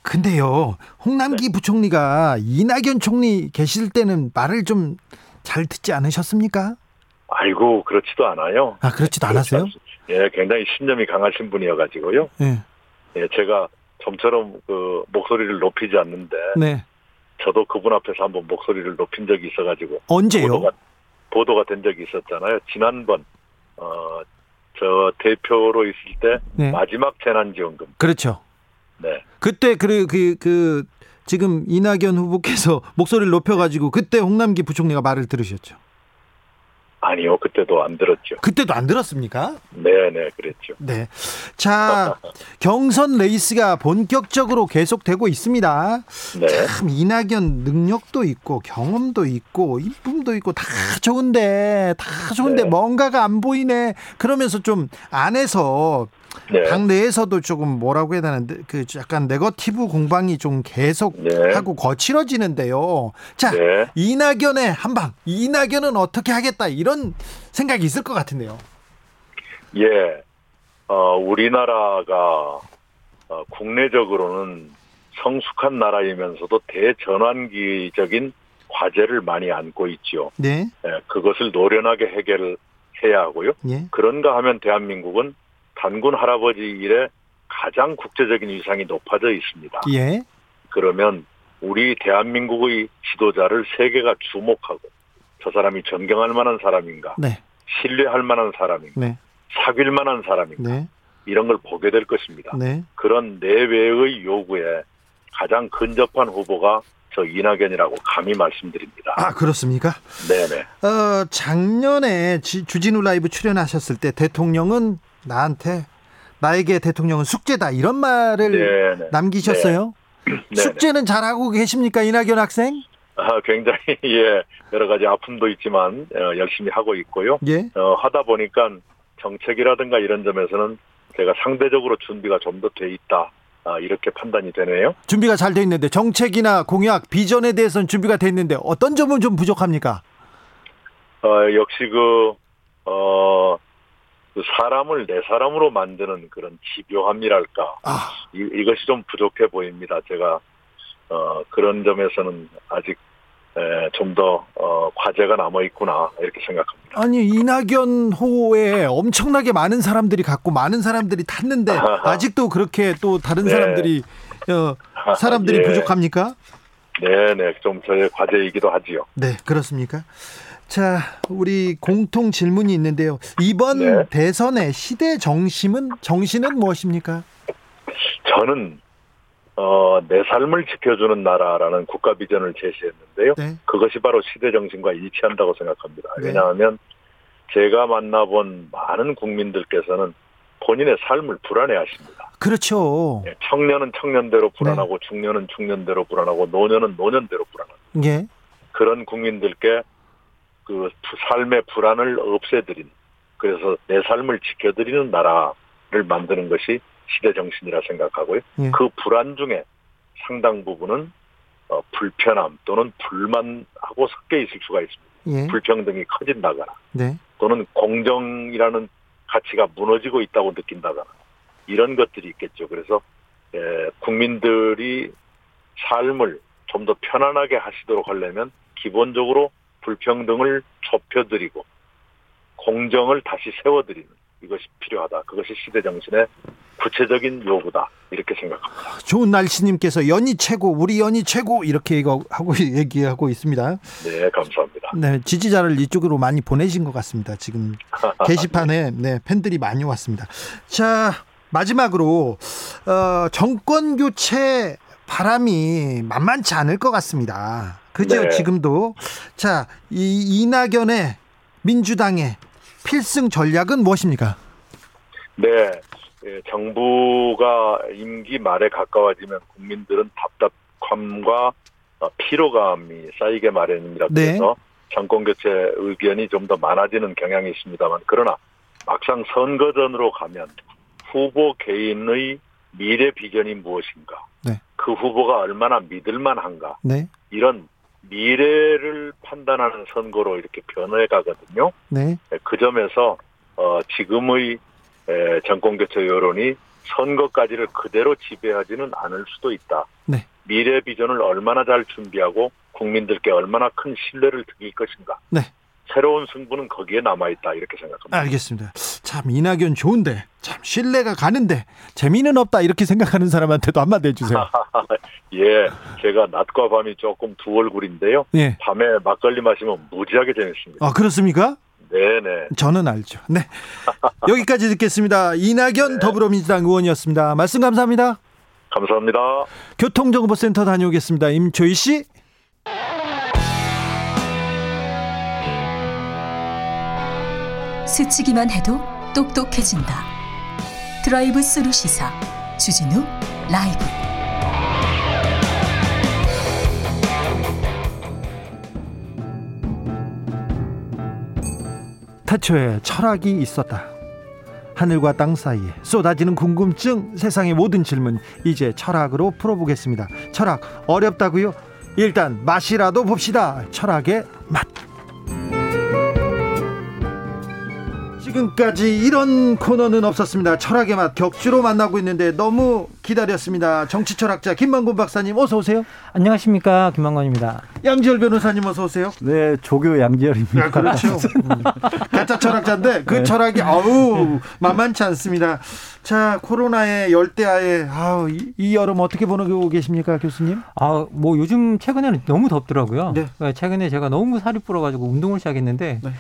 근데요, 홍남기 네. 부총리가 이낙연 총리 계실 때는 말을 좀 잘 듣지 않으셨습니까? 아이고, 그렇지도 않아요. 아, 그렇지도 않았어요? 예, 굉장히 신념이 강하신 분이어가지고요. 예. 예, 제가 좀처럼 그 목소리를 높이지 않는데. 네. 저도 그분 앞에서 한번 목소리를 높인 적이 있어가지고. 언제요? 보도가, 보도가 된 적이 있었잖아요. 지난번, 어, 저 대표로 있을 때 네. 마지막 재난지원금. 그렇죠. 네. 그때 그, 그, 그, 지금 이낙연 후보께서 목소리를 높여가지고 그때 홍남기 부총리가 말을 들으셨죠. 아니요, 그때도 안 들었죠. 그때도 안 들었습니까? 네, 네, 그랬죠. 네. 자, 경선 레이스가 본격적으로 계속되고 있습니다. 네. 참 이낙연 능력도 있고 경험도 있고 기품도 있고 다 좋은데 다 좋은데 네. 뭔가가 안 보이네. 그러면서 좀 안에서 네. 당 내에서도 조금 뭐라고 해야 되나 그 약간 네거티브 공방이 좀 계속 네. 하고 거칠어지는데요. 자 네. 이낙연의 한방 이낙연은 어떻게 하겠다 이런 생각이 있을 것 같은데요. 예, 어, 우리나라가 어, 국내적으로는 성숙한 나라이면서도 대전환기적인 과제를 많이 안고 있죠. 네. 예, 그것을 노련하게 해결해야 하고요. 예. 그런가 하면 대한민국은 단군 할아버지 일에 가장 국제적인 위상이 높아져 있습니다. 예. 그러면 우리 대한민국의 지도자를 세계가 주목하고 저 사람이 존경할 만한 사람인가, 네. 신뢰할 만한 사람인가, 네. 사귈 만한 사람인가 네. 이런 걸 보게 될 것입니다. 네. 그런 내외의 요구에 가장 근접한 후보가 저 이낙연이라고 감히 말씀드립니다. 아 그렇습니까? 네네. 어 작년에 주진우 라이브 출연하셨을 때 대통령은 나한테 나에게 대통령은 숙제다 이런 말을 네네. 남기셨어요. 네네. 숙제는 잘하고 계십니까 이낙연 학생? 아, 굉장히 예 여러 가지 아픔도 있지만 어, 열심히 하고 있고요. 예. 어, 하다 보니까 정책이라든가 이런 점에서는 제가 상대적으로 준비가 좀 더 돼 있다. 아, 이렇게 판단이 되네요. 준비가 잘 돼 있는데 정책이나 공약, 비전에 대해서는 준비가 돼 있는데 어떤 점은 좀 부족합니까? 어, 역시 그, 어, 그 사람을 내 사람으로 만드는 그런 집요함이랄까. 아. 이, 이것이 좀 부족해 보입니다. 제가, 어, 그런 점에서는 아직 좀더 어, 과제가 남아 있구나 이렇게 생각합니다. 아니 이낙연 호에 엄청나게 많은 사람들이 갖고 많은 사람들이 탔는데 아직도 그렇게 또 다른 네. 사람들이 어, 사람들이 예. 부족합니까? 네네 좀 저의 과제이기도 하지요. 네 그렇습니까? 자 우리 공통 질문이 있는데요. 이번 네. 대선의 시대 정신은 정신은 무엇입니까? 저는 어, 내 삶을 지켜주는 나라라는 국가 비전을 제시했는데요. 네. 그것이 바로 시대 정신과 일치한다고 생각합니다. 네. 왜냐하면 제가 만나본 많은 국민들께서는 본인의 삶을 불안해하십니다. 그렇죠. 예, 청년은 청년대로 불안하고 네. 중년은 중년대로 불안하고 노년은 노년대로 불안하고 예. 그런 국민들께 그 삶의 불안을 없애드린 그래서 내 삶을 지켜드리는 나라를 만드는 것이 시대 정신이라 생각하고요. 예. 그 불안 중에 상당 부분은 어, 불편함 또는 불만하고 섞여 있을 수가 있습니다. 예. 불평등이 커진다거나 네. 또는 공정이라는 가치가 무너지고 있다고 느낀다거나 이런 것들이 있겠죠. 그래서 에, 국민들이 삶을 좀 더 편안하게 하시도록 하려면 기본적으로 불평등을 좁혀드리고 공정을 다시 세워드리는 이것이 필요하다. 그것이 시대 정신의 구체적인 요구다. 이렇게 생각합니다. 좋은 날씨님께서 연이 최고, 우리 연이 최고 이렇게 얘기하고, 얘기하고 있습니다. 네, 감사합니다. 네, 지지자를 이쪽으로 많이 보내신 것 같습니다. 지금 게시판에 네, 팬들이 많이 왔습니다. 자, 마지막으로 어, 정권 교체 바람이 만만치 않을 것 같습니다. 그죠? 네. 지금도 자, 이 이낙연의 민주당의 필승 전략은 무엇입니까? 네. 예, 정부가 임기 말에 가까워지면 국민들은 답답함과 어, 피로감이 쌓이게 마련입니다. 네. 그래서 정권 교체 의견이 좀 더 많아지는 경향이 있습니다만 그러나 막상 선거전으로 가면 후보 개인의 미래 비전이 무엇인가, 네. 그 후보가 얼마나 믿을만한가, 네. 이런 미래를 판단하는 선거로 이렇게 변해 가거든요. 네. 예, 그 점에서 어, 지금의 정권 교체 여론이 선거까지를 그대로 지배하지는 않을 수도 있다. 네. 미래 비전을 얼마나 잘 준비하고 국민들께 얼마나 큰 신뢰를 드릴 것인가. 네. 새로운 승부는 거기에 남아있다 이렇게 생각합니다. 알겠습니다. 참 이낙연 좋은데 참 신뢰가 가는데 재미는 없다 이렇게 생각하는 사람한테도 한마디 해주세요. 예, 제가 낮과 밤이 조금 두 얼굴인데요. 예. 밤에 막걸리 마시면 무지하게 재밌습니다. 아 그렇습니까? 네네. 저는 알죠. 네. 여기까지 듣겠습니다. 이낙연 네. 더불어민주당 의원이었습니다. 말씀 감사합니다. 감사합니다. 교통정보센터 다녀오겠습니다. 임초희 씨. 스치기만 해도 똑똑해진다. 드라이브 스루 시사 주진우 라이브. 태초에 철학이 있었다. 하늘과 땅 사이에 쏟아지는 궁금증, 세상의 모든 질문 이제 철학으로 풀어보겠습니다. 철학 어렵다고요? 일단 맛이라도 봅시다. 철학의 맛. 지금까지 이런 코너는 없었습니다. 철학의 맛 격주로 만나고 있는데 너무 기다렸습니다. 정치 철학자 김만곤 박사님 어서 오세요. 안녕하십니까 김만곤입니다. 양지열 변호사님 어서 오세요. 네 조교 양지열입니다. 아, 그렇죠. 음. 가짜 철학자인데 그 네. 철학이 아우 만만치 않습니다. 자 코로나의 열대야에 아우 이, 이 여름 어떻게 보내고 계십니까 교수님? 아뭐 요즘 최근에는 너무 덥더라고요. 네. 최근에 제가 너무 살이 불어가지고 운동을 시작했는데. 네.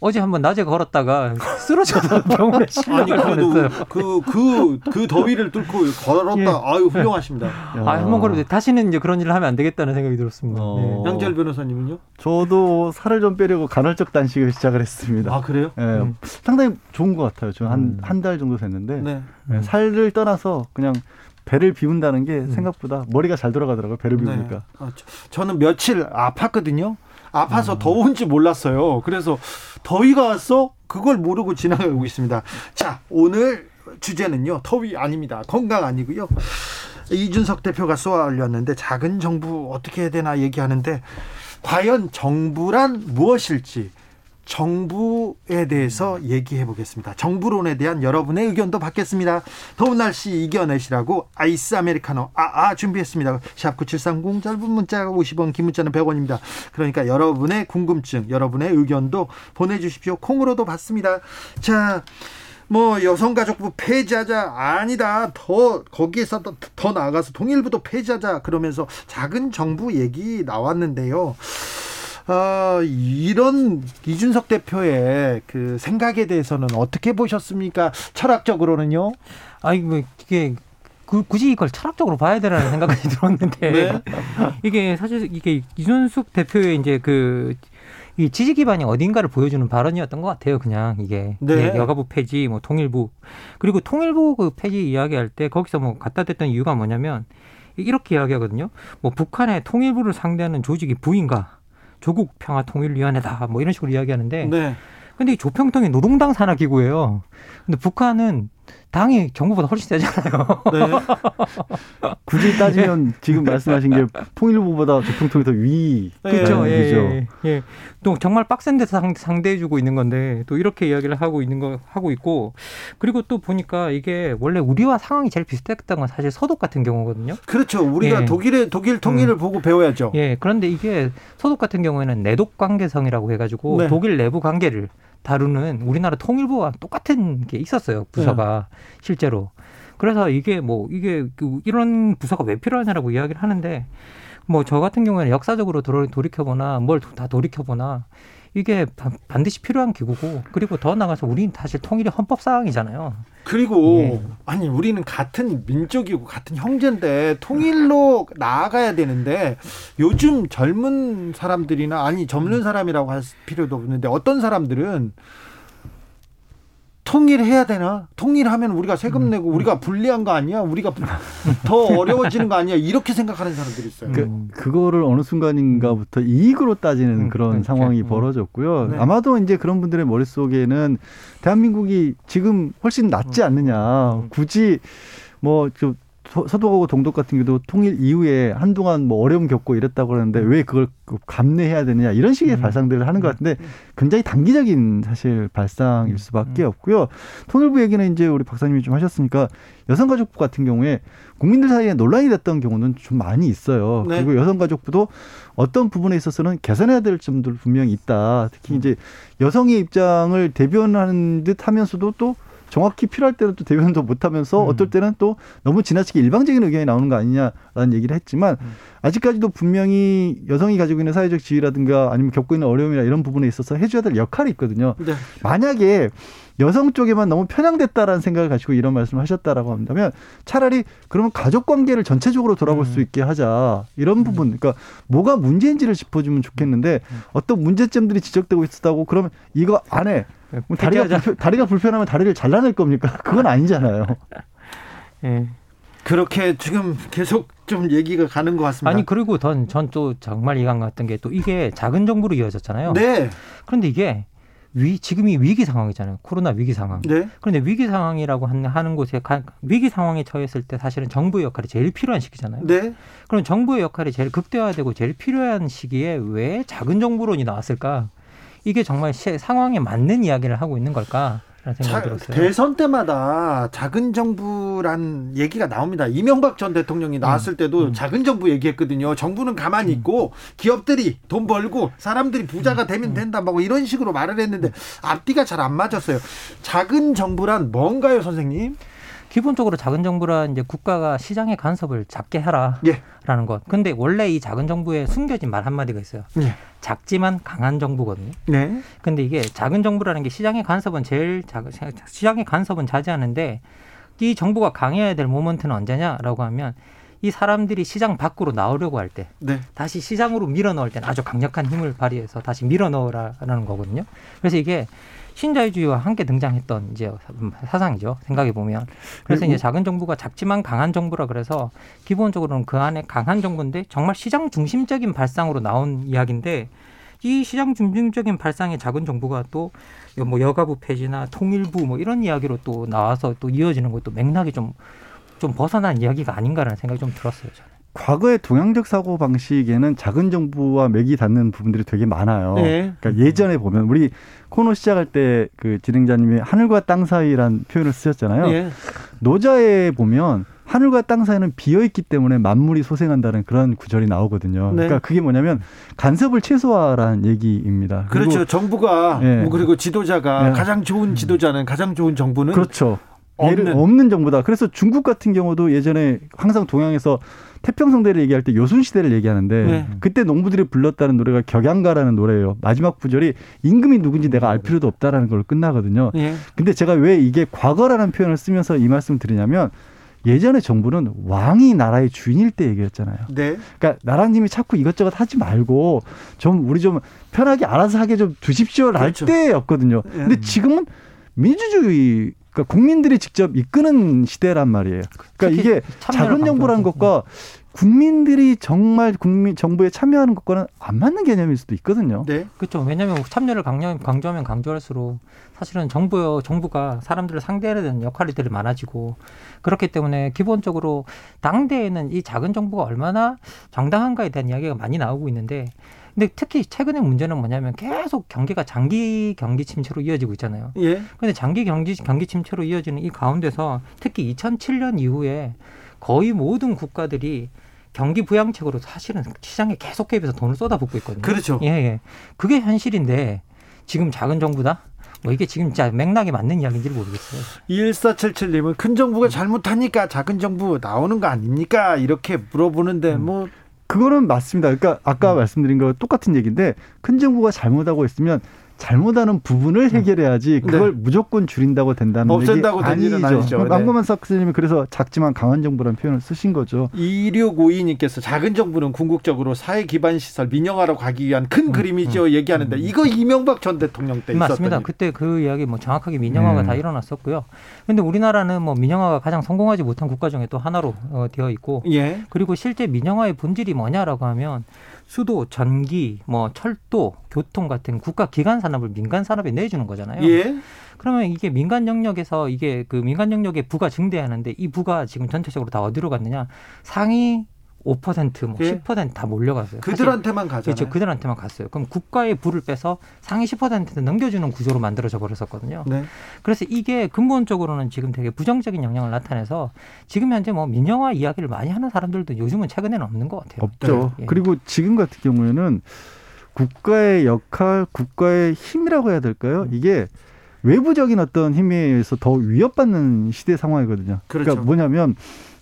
어제 한번 낮에 걸었다가 쓰러져서 병원에 실려갔어요. 그그 그, 그 더위를 뚫고 걸었다. 예. 아유 훌륭하십니다. 아, 한번 걸어도 다시는 이제 그런 일을 하면 안 되겠다는 생각이 들었습니다. 어. 네. 양재 변호사님은요? 저도 살을 좀 빼려고 간헐적 단식을 시작을 했습니다. 아 그래요? 네. 음. 상당히 좋은 것 같아요. 저는 한 한달 음. 정도 됐는데 네. 네. 살을 떠나서 그냥 배를 비운다는 게 음. 생각보다 머리가 잘 돌아가더라고요. 배를 네. 비우니까. 아, 저는 며칠 아팠거든요. 아파서 음. 더운지 몰랐어요. 그래서 더위가 왔어? 그걸 모르고 지나가고 있습니다. 자, 오늘 주제는요. 더위 아닙니다. 건강 아니고요. 이준석 대표가 쏘아 올렸는데 작은 정부 어떻게 해야 되나 얘기하는데 과연 정부란 무엇일지 정부에 대해서 얘기해 보겠습니다. 정부론에 대한 여러분의 의견도 받겠습니다. 더운 날씨 이겨내시라고 아이스 아메리카노 아아 아, 준비했습니다. 샵 9730 짧은 문자 50원 긴 문자는 100원입니다. 그러니까 여러분의 궁금증 여러분의 의견도 보내주십시오. 콩으로도 받습니다. 자. 뭐 여성가족부 폐지하자 아니다 더 거기에서 더, 더 나아가서 통일부도 폐지하자 그러면서 작은 정부 얘기 나왔는데요. 어, 이런 이준석 대표의 그 생각에 대해서는 어떻게 보셨습니까? 철학적으로는요? 아니, 뭐, 이게 그, 굳이 이걸 철학적으로 봐야 되라는 생각이 들었는데 네? 이게 사실 이게 이준석 대표의 이제 그 이 지지 기반이 어딘가를 보여주는 발언이었던 것 같아요. 그냥 이게 네. 여가부 폐지, 뭐 통일부 그리고 통일부 그 폐지 이야기할 때 거기서 뭐 갖다 댔던 이유가 뭐냐면 이렇게 이야기하거든요. 뭐 북한의 통일부를 상대하는 조직이 부인가 조국 평화 통일위원회다 뭐 이런 식으로 이야기하는데 네. 근데 이 조평통이 노동당 산하 기구예요. 근데 북한은 당이 정부보다 훨씬 세잖아요. 네. 굳이 따지면 지금 말씀하신 게 통일부보다 조통통이 더 위. 그렇죠. 예, 예, 예. 또 정말 빡센 데서 상대해 주고 있는 건데 또 이렇게 이야기를 하고 있는 거 하고 있고 그리고 또 보니까 이게 원래 우리와 상황이 제일 비슷했던 건 사실 서독 같은 경우거든요. 그렇죠. 우리가 예. 독일의 독일 통일을 음. 보고 배워야죠. 예. 그런데 이게 서독 같은 경우에는 내독 관계성이라고 해 가지고 네. 독일 내부 관계를 다루는 우리나라 통일부와 똑같은 게 있었어요 부서가 네. 실제로 그래서 이게 뭐 이게 그 이런 부서가 왜 필요하냐라고 이야기를 하는데 뭐 저 같은 경우에는 역사적으로 돌이켜보나 뭘 다 돌이켜보나 이게 반드시 필요한 기구고 그리고 더 나가서 우리는 사실 통일이 헌법 사항이잖아요. 그리고 예. 아니 우리는 같은 민족이고 같은 형제인데 통일로 나아가야 되는데 요즘 젊은 사람들이나 아니 젊은 사람이라고 할 필요도 없는데 어떤 사람들은 통일해야 되나? 통일하면 우리가 세금 음. 내고 우리가 불리한 거 아니야? 우리가 더 어려워지는 거 아니야? 이렇게 생각하는 사람들이 있어요. 그, 그거를 어느 순간인가부터 이익으로 따지는 음, 그런 그렇죠. 상황이 음. 벌어졌고요. 네. 아마도 이제 그런 분들의 머릿속에는 대한민국이 지금 훨씬 낫지 음. 않느냐. 음. 굳이 뭐좀 서독하고 동독 같은 경우도 통일 이후에 한동안 뭐 어려움 겪고 이랬다고 그러는데 왜 그걸 감내해야 되느냐 이런 식의 음. 발상들을 하는 것 같은데 굉장히 단기적인 사실 발상일 수밖에 음. 없고요. 통일부 얘기는 이제 우리 박사님이 좀 하셨으니까 여성가족부 같은 경우에 국민들 사이에 논란이 됐던 경우는 좀 많이 있어요. 네. 그리고 여성가족부도 어떤 부분에 있어서는 개선해야 될 점들 분명히 있다. 특히 음. 이제 여성의 입장을 대변하는 듯 하면서도 또 정확히 필요할 때는 또 대변도 못하면서 음. 어떨 때는 또 너무 지나치게 일방적인 의견이 나오는 거 아니냐라는 얘기를 했지만 음. 아직까지도 분명히 여성이 가지고 있는 사회적 지위라든가 아니면 겪고 있는 어려움이나 이런 부분에 있어서 해줘야 될 역할이 있거든요. 네. 만약에 여성 쪽에만 너무 편향됐다라는 생각을 가지고 이런 말씀을 하셨다라고 한다면 차라리 그러면 가족 관계를 전체적으로 돌아볼 음. 수 있게 하자 이런 음. 부분 그러니까 뭐가 문제인지를 짚어주면 좋겠는데 음. 어떤 문제점들이 지적되고 있었다고 그러면 이거 안에 뭐 다리가 불편, 다리가 불편하면 다리를 잘라낼 겁니까? 그건 아니잖아요. 예. 그렇게 지금 계속 좀 얘기가 가는 것 같습니다. 아니 그리고 전 또 정말 이해가 갔던 게또 이게 작은 정부로 이어졌잖아요. 네. 그런데 이게 위 지금이 위기 상황이잖아요. 코로나 위기 상황. 네. 그런데 위기 상황이라고 하는 곳에 가, 위기 상황에 처했을 때 사실은 정부의 역할이 제일 필요한 시기잖아요. 네. 그럼 정부의 역할이 제일 극대화되고 제일 필요한 시기에 왜 작은 정부론이 나왔을까? 이게 정말 상황에 맞는 이야기를 하고 있는 걸까? 자, 대선 때마다 작은 정부란 얘기가 나옵니다. 이명박 전 대통령이 음. 나왔을 때도 음. 작은 정부 얘기했거든요. 정부는 가만히 음. 있고 기업들이 돈 벌고 사람들이 부자가 음. 되면 음. 된다. 뭐 이런 식으로 말을 했는데 앞뒤가 잘 안 맞았어요. 작은 정부란 뭔가요, 선생님? 기본적으로 작은 정부라 이제 국가가 시장의 간섭을 작게 해라라는 예. 것. 근데 원래 이 작은 정부에 숨겨진 말 한마디가 있어요. 예. 작지만 강한 정부거든요. 네. 근데 이게 작은 정부라는 게 시장의 간섭은 제일 작, 시장의 간섭은 자제하는데 이 정부가 강해야 될 모먼트는 언제냐라고 하면 이 사람들이 시장 밖으로 나오려고 할 때, 네. 다시 시장으로 밀어 넣을 때는 아주 강력한 힘을 발휘해서 다시 밀어 넣으라는 거거든요. 그래서 이게 신자유주의와 함께 등장했던 이제 사상이죠. 생각해 보면. 그래서 이제 작은 정부가 작지만 강한 정부라 그래서 기본적으로는 그 안에 강한 정부인데 정말 시장 중심적인 발상으로 나온 이야기인데 이 시장 중심적인 발상의 작은 정부가 또 뭐 여가부 폐지나 통일부 뭐 이런 이야기로 또 나와서 또 이어지는 것도 맥락이 좀좀 벗어난 이야기가 아닌가라는 생각이 좀 들었어요. 저는. 과거의 동양적 사고 방식에는 작은 정부와 맥이 닿는 부분들이 되게 많아요. 네. 그러니까 예전에 보면 우리 코너 시작할 때 그 진행자님이 하늘과 땅 사이란 표현을 쓰셨잖아요. 네. 노자에 보면 하늘과 땅 사이는 비어 있기 때문에 만물이 소생한다는 그런 구절이 나오거든요. 네. 그러니까 그게 뭐냐면 간섭을 최소화라는 얘기입니다. 그렇죠. 정부가 네. 뭐 그리고 지도자가 네. 가장 좋은 지도자는 가장 좋은 정부는 그렇죠. 없는. 없는 정부다. 그래서 중국 같은 경우도 예전에 항상 동양에서 태평성대를 얘기할 때 요순시대를 얘기하는데 네. 그때 농부들이 불렀다는 노래가 격양가라는 노래예요. 마지막 구절이 임금이 누군지 내가 알 필요도 없다라는 걸로 끝나거든요. 네. 근데 제가 왜 이게 과거라는 표현을 쓰면서 이 말씀을 드리냐면 예전에 정부는 왕이 나라의 주인일 때 얘기했잖아요. 네. 그러니까 나라님이 자꾸 이것저것 하지 말고 좀 우리 좀 편하게 알아서 하게 좀 두십시오 랄 그렇죠. 때였거든요. 네. 근데 지금은 민주주의 그러니까 국민들이 직접 이끄는 시대란 말이에요. 그러니까 이게 작은 정부라는 것과 국민들이 정말 국민 정부에 참여하는 것과는 안 맞는 개념일 수도 있거든요. 네. 그렇죠. 왜냐하면 참여를 강조, 강조하면 강조할수록 사실은 정부 정부가 사람들을 상대해야 되는 역할들이 많아지고 그렇기 때문에 기본적으로 당대에는 이 작은 정부가 얼마나 정당한가에 대한 이야기가 많이 나오고 있는데 근데 특히 최근의 문제는 뭐냐면 계속 경기가 장기 경기 침체로 이어지고 있잖아요. 예. 근데 장기 경기 경기 침체로 이어지는 이 가운데서 특히 2007년 이후에 거의 모든 국가들이 경기 부양책으로 사실은 시장에 계속 개입해서 돈을 쏟아붓고 있거든요. 그렇죠. 예, 예. 그게 현실인데 지금 작은 정부다? 뭐 이게 지금 진짜 맥락에 맞는 이야기인지 모르겠어요. 1477님은 큰 정부가 잘못하니까 작은 정부 나오는 거 아닙니까? 이렇게 물어보는데 음. 뭐 그거는 맞습니다. 그러니까 아까 음. 말씀드린 거 똑같은 얘기인데 큰 정부가 잘못하고 있으면 잘못하는 부분을 음. 해결해야지 그걸 네. 무조건 줄인다고 된다는 없앤다고 얘기 아니죠. 아니죠. 망고만 네. 박사님이 그래서 작지만 강한 정부라는 표현을 쓰신 거죠. 2652님께서 작은 정부는 궁극적으로 사회 기반 시설 민영화로 가기 위한 큰 음, 그림이죠. 음, 얘기하는데 음. 이거 이명박 전 대통령 때 맞습니다. 있었던 그때 그 이야기 뭐 정확하게 민영화가 음. 다 일어났었고요. 근데 우리나라는 뭐 민영화가 가장 성공하지 못한 국가 중에 또 하나로 어, 되어 있고 예. 그리고 실제 민영화의 본질이 뭐냐라고 하면 수도, 전기, 뭐 철도, 교통 같은 국가 기관 산업을 민간 산업에 내주는 거잖아요. 예. 그러면 이게 민간 영역에서 이게 그 민간 영역의 부가 증대하는데 이 부가 지금 전체적으로 다 어디로 갔느냐? 상위 5%뭐 예. 10%다 몰려갔어요. 그들한테만 가잖아요. 그렇죠. 그들한테만 갔어요. 그럼 국가의 부를 빼서 상위 10%한테 넘겨주는 구조로 만들어져 버렸었거든요. 네. 그래서 이게 근본적으로는 지금 되게 부정적인 영향을 나타내서 지금 현재 뭐 민영화 이야기를 많이 하는 사람들도 요즘은 최근에는 없는 것 같아요. 없죠. 네. 그리고 지금 같은 경우에는 국가의 역할, 국가의 힘이라고 해야 될까요? 음. 이게 외부적인 어떤 힘에 의해서 더 위협받는 시대 상황이거든요. 그러니까 그렇죠. 그러니까 뭐냐면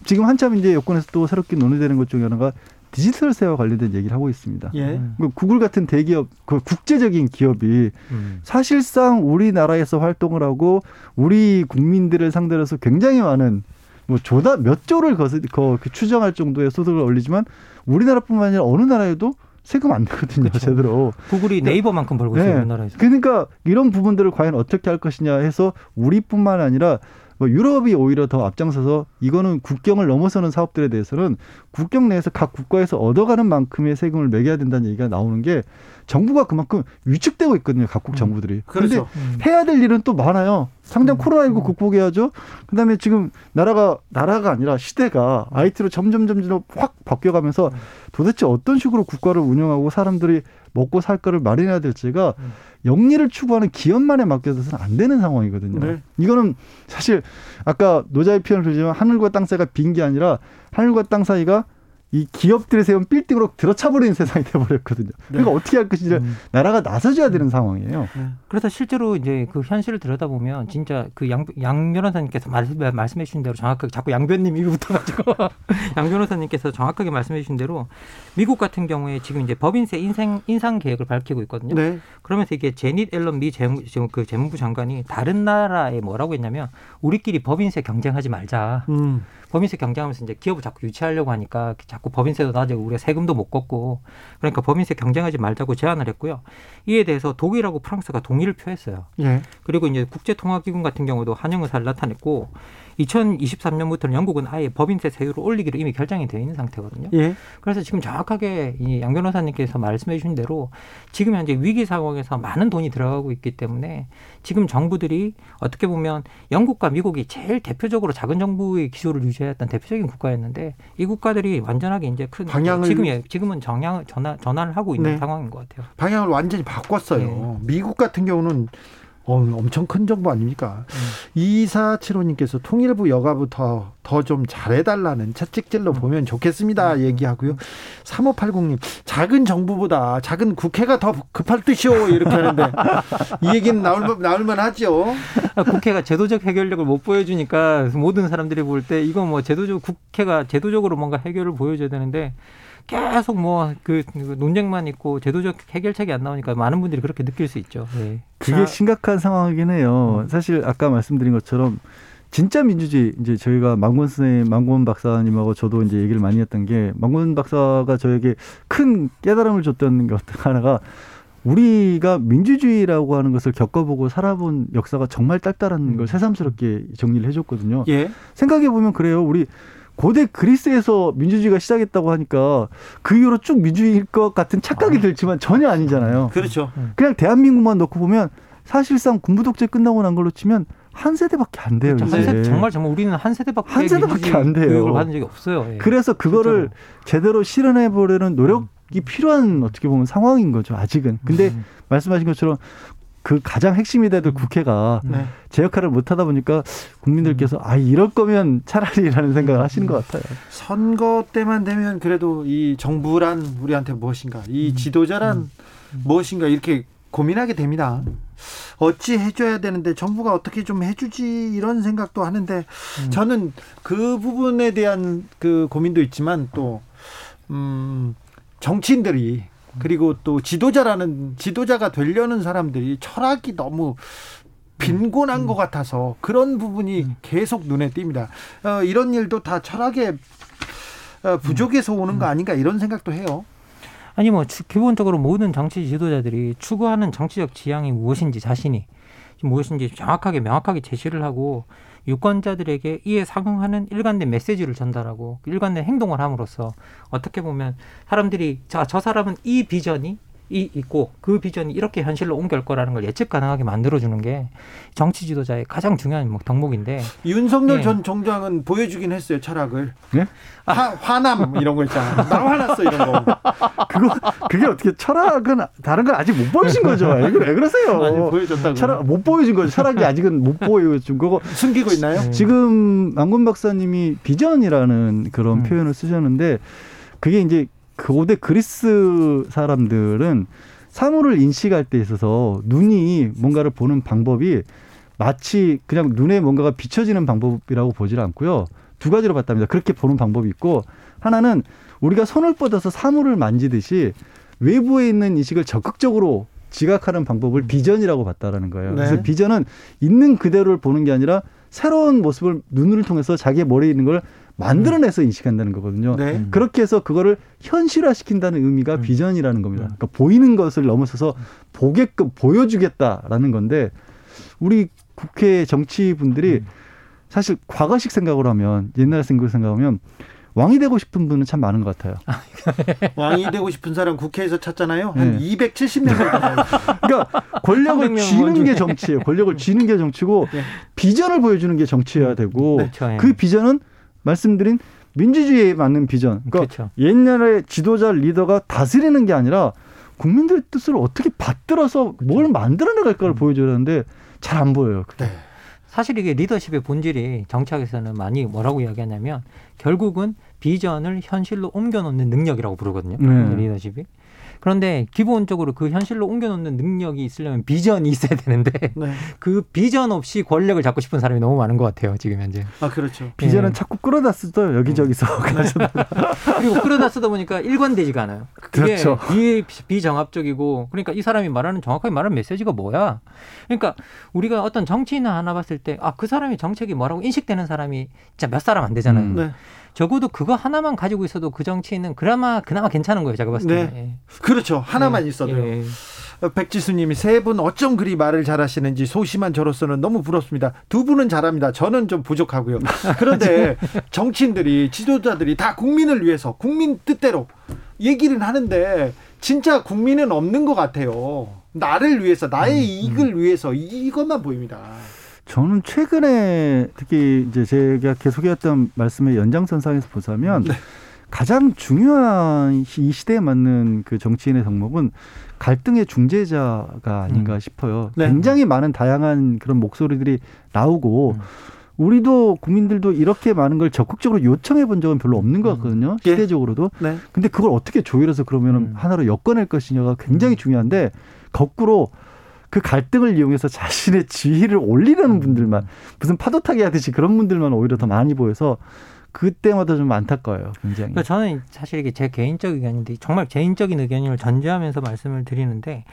지금 한참 이제 여권에서 또 새롭게 논의되는 것 중에 하나가 디지털세와 관련된 얘기를 하고 있습니다. 예. 음. 구글 같은 대기업, 그 국제적인 기업이 음. 사실상 우리나라에서 활동을 하고 우리 국민들을 상대로 해서 굉장히 많은 뭐 조다 몇 조를 거스, 거, 그 추정할 정도의 소득을 올리지만 우리나라뿐만 아니라 어느 나라에도 세금 안 내거든요, 그렇죠. 제대로. 구글이 그러니까 네이버만큼 벌고 있어요, 네. 우리나라에서. 그러니까 이런 부분들을 과연 어떻게 할 것이냐 해서 우리뿐만 아니라 뭐 유럽이 오히려 더 앞장서서 이거는 국경을 넘어서는 사업들에 대해서는 국경 내에서 각 국가에서 얻어가는 만큼의 세금을 매겨야 된다는 얘기가 나오는 게 정부가 그만큼 위축되고 있거든요. 각국 음. 정부들이. 그런데 그렇죠. 음. 해야 될 일은 또 많아요. 상당 음. 코로나19 극복해야죠. 그다음에 지금 나라가 나라가 아니라 시대가 IT로 점점 점점 확 바뀌어가면서 도대체 어떤 식으로 국가를 운영하고 사람들이 먹고 살 거를 마련해야 될지가 음. 영리를 추구하는 기업만에 맡겨서는 안 되는 상황이거든요. 네. 이거는 사실 아까 노자의 표현을 들지만 하늘과 땅 사이가 빈 게 아니라 하늘과 땅 사이가 이 기업들이 세운 빌딩으로 들어차버리는 세상이 돼버렸거든요. 네. 그러니까 어떻게 할 것인지 음. 나라가 나서줘야 되는 상황이에요. 네. 그래서 실제로 이제 그 현실을 들여다보면 진짜 그 양, 양 변호사님께서 말, 말씀해 주신 대로 정확하게 자꾸 양 변님이 붙어가지고 양 변호사님께서 정확하게 말씀해 주신 대로 미국 같은 경우에 지금 이제 법인세 인생, 인상 계획을 밝히고 있거든요. 네. 그러면서 이게 제닛 앨런 미 재무, 그 재무부 장관이 다른 나라에 뭐라고 했냐면 우리끼리 법인세 경쟁하지 말자. 음. 법인세 경쟁하면서 이제 기업을 자꾸 유치하려고 하니까 자꾸 법인세도 낮아지고 우리가 세금도 못 걷고 그러니까 법인세 경쟁하지 말자고 제안을 했고요. 이에 대해서 독일하고 프랑스가 동의를 표했어요. 예. 그리고 이제 국제통화기금 같은 경우도 환영 의사를 나타냈고 2023년부터는 영국은 아예 법인세 세율을 올리기로 이미 결정이 되어 있는 상태거든요. 예. 그래서 지금 정확하게 이양 변호사님께서 말씀해 주신 대로 지금 현재 위기 상황에서 많은 돈이 들어가고 있기 때문에 지금 정부들이 어떻게 보면 영국과 미국이 제일 대표적으로 작은 정부의 기조를 유지했던 대표적인 국가였는데 이 국가들이 완전하게 이제 큰 방향을 지금 지금은 정향 전환 전환을 하고 있는 네. 상황인 것 같아요. 방향을 완전히 바꿨어요. 네. 미국 같은 경우는 어, 엄청 큰 정보 아닙니까? 음. 이사칠호님께서 통일부 여가부터 더 좀 잘해달라는 채찍질로 음. 보면 좋겠습니다. 음. 얘기하고요. 3580님, 작은 정부보다 작은 국회가 더 급할 듯이요. 이렇게 하는데, 이 얘기는 나올, 나올만 하죠. 아, 국회가 제도적 해결력을 못 보여주니까 모든 사람들이 볼 때 이건 뭐 제도적, 국회가 제도적으로 뭔가 해결을 보여줘야 되는데, 계속 뭐 그 논쟁만 있고 제도적 해결책이 안 나오니까 많은 분들이 그렇게 느낄 수 있죠. 네. 그게 자, 심각한 상황이긴 해요. 음. 사실 아까 말씀드린 것처럼 진짜 민주주의 이제 저희가 망건 선생님, 망건 박사님하고 저도 이제 얘기를 많이 했던 게 망건 박사가 저에게 큰 깨달음을 줬던 것 하나가 우리가 민주주의라고 하는 것을 겪어보고 살아본 역사가 정말 딸딸한 걸 음. 새삼스럽게 정리를 해줬거든요. 예. 생각해 보면 그래요. 우리 고대 그리스에서 민주주의가 시작했다고 하니까 그 이후로 쭉 민주주의일 것 같은 착각이 아. 들지만 전혀 아니잖아요. 그렇죠. 그냥 대한민국만 놓고 보면 사실상 군부 독재 끝나고 난 걸로 치면 한 세대밖에 안 돼요. 그렇죠. 한 세대, 정말 정말 우리는 한 세대밖에 한 세대밖에 안 돼요. 교육을 받은 적이 없어요. 예. 그래서 그거를 진짜로. 제대로 실현해 보려는 노력 이 필요한 어떻게 보면 상황인 거죠. 아직은. 근데 음. 말씀하신 것처럼 그 가장 핵심이 되던 음. 국회가 네. 제 역할을 못 하다 보니까 국민들께서 음. 아 이럴 거면 차라리라는 생각을 하시는 것 같아요. 선거 때만 되면 그래도 이 정부란 우리한테 무엇인가, 이 지도자란 무엇인가 이렇게 고민하게 됩니다. 어찌 해줘야 되는데 정부가 어떻게 좀 해주지 이런 생각도 하는데 음. 저는 그 부분에 대한 그 고민도 있지만 또 음, 정치인들이 그리고 또 지도자라는 지도자가 되려는 사람들이 철학이 너무 빈곤한 음. 것 같아서 그런 부분이 음. 계속 눈에 띕니다. 어, 이런 일도 다 철학의 어, 부족에서 오는 거 아닌가 이런 생각도 해요. 아니 뭐 기본적으로 모든 정치 지도자들이 추구하는 정치적 지향이 무엇인지 자신이 무엇인지 정확하게 명확하게 제시를 하고 유권자들에게 이에 상응하는 일관된 메시지를 전달하고 일관된 행동을 함으로써 어떻게 보면 사람들이 자 저 사람은 이 비전이 이 있고 그 비전이 이렇게 현실로 옮길 거라는 걸 예측 가능하게 만들어주는 게 정치 지도자의 가장 중요한 뭐 덕목인데. 윤석열 네. 전 총장은 보여주긴 했어요 철학을. 네? 화, 화남 이런 거 있잖아 나 화났어 이런 거. 그거 그게 어떻게 철학은 다른 걸 아직 못 보여준 거죠? 왜 그러세요? 아니, 보여줬다고 철학 못 보여준 거죠. 철학이 아직은 못 보여준 거고. 숨기고 있나요? 네. 지금 안군 박사님이 비전이라는 그런 음. 표현을 쓰셨는데 그게 이제 고대 그리스 사람들은 사물을 인식할 때 있어서 눈이 뭔가를 보는 방법이 마치 그냥 눈에 뭔가가 비춰지는 방법이라고 보질 않고요. 두 가지로 봤답니다. 그렇게 보는 방법이 있고 하나는 우리가 손을 뻗어서 사물을 만지듯이 외부에 있는 인식을 적극적으로 지각하는 방법을 비전이라고 봤다라는 거예요. 네. 그래서 비전은 있는 그대로를 보는 게 아니라 새로운 모습을 눈을 통해서 자기의 머리에 있는 걸 만들어내서 인식한다는 거거든요. 네. 그렇게 해서 그거를 현실화시킨다는 의미가 음. 비전이라는 겁니다. 음. 그러니까 보이는 것을 넘어서서 보게끔 보여주겠다라는 건데 우리 국회 정치분들이 음. 사실 과거식 생각으로 하면 옛날 생각으로 생각하면 왕이 되고 싶은 분은 참 많은 것 같아요. 왕이 되고 싶은 사람 국회에서 찾잖아요. 한 네. 270명. 그러니까 권력을 쥐는 게 정치예요. 권력을 쥐는 게 정치고 네. 비전을 보여주는 게 정치여야 되고 네. 그렇죠. 그 비전은 말씀드린 민주주의에 맞는 비전. 그러니까 그렇죠. 옛날에 지도자 리더가 다스리는 게 아니라 국민들의 뜻을 어떻게 받들어서 그렇죠. 뭘 만들어내갈까를 음. 보여줘야 하는데 잘 안 보여요. 그게. 네. 사실 이게 리더십의 본질이 정치학에서는 많이 뭐라고 이야기하냐면 결국은 비전을 현실로 옮겨놓는 능력이라고 부르거든요. 네. 리더십이. 그런데 기본적으로 그 현실로 옮겨놓는 능력이 있으려면 비전이 있어야 되는데 네. 그 비전 없이 권력을 잡고 싶은 사람이 너무 많은 것 같아요 지금 현재. 아 그렇죠. 비전은 네. 자꾸 끌어다 쓰죠 여기저기서. 음. 그리고 끌어다 쓰다 보니까 일관되지가 않아요. 그렇죠. 비, 비정합적이고 그러니까 이 사람이 말하는 정확하게 말하는 메시지가 뭐야? 그러니까 우리가 어떤 정치인을 하나 봤을 때 아 그 사람이 정책이 뭐라고 인식되는 사람이 진짜 몇 사람 안 되잖아요. 음. 네. 적어도 그거 하나만 가지고 있어도 그 정치인은 그나마 그나마 괜찮은 거예요. 제가 봤을 때. 네. 예. 그렇죠. 하나만 예. 있어도요. 예. 어, 백지수님이 세 분 어쩜 그리 말을 잘하시는지 소심한 저로서는 너무 부럽습니다. 두 분은 잘합니다. 저는 좀 부족하고요. 그런데 정치인들이 지도자들이 다 국민을 위해서 국민 뜻대로 얘기를 하는데 진짜 국민은 없는 것 같아요. 나를 위해서 나의 음, 이익을 음. 위해서 이것만 보입니다. 저는 최근에 특히 이제 제가 계속해왔던 말씀의 연장선상에서 보자면 네. 가장 중요한 이 시대에 맞는 그 정치인의 덕목은 갈등의 중재자가 아닌가 음. 싶어요. 네. 굉장히 많은 다양한 그런 목소리들이 나오고 음. 우리도 국민들도 이렇게 많은 걸 적극적으로 요청해 본 적은 별로 없는 것 음. 같거든요. 음. 시대적으로도. 네. 근데 그걸 어떻게 조율해서 그러면 은 음. 하나로 엮어낼 것이냐가 굉장히 음. 중요한데 거꾸로 그 갈등을 이용해서 자신의 지위를 올리려는 음. 분들만 무슨 파도 타기 하듯이 그런 분들만 오히려 더 많이 보여서 그때마다 좀 안타까워요. 굉장히. 그러니까 저는 사실 이게 제 개인적 의견인데 정말 개인적인 의견을 전제하면서 말씀을 드리는데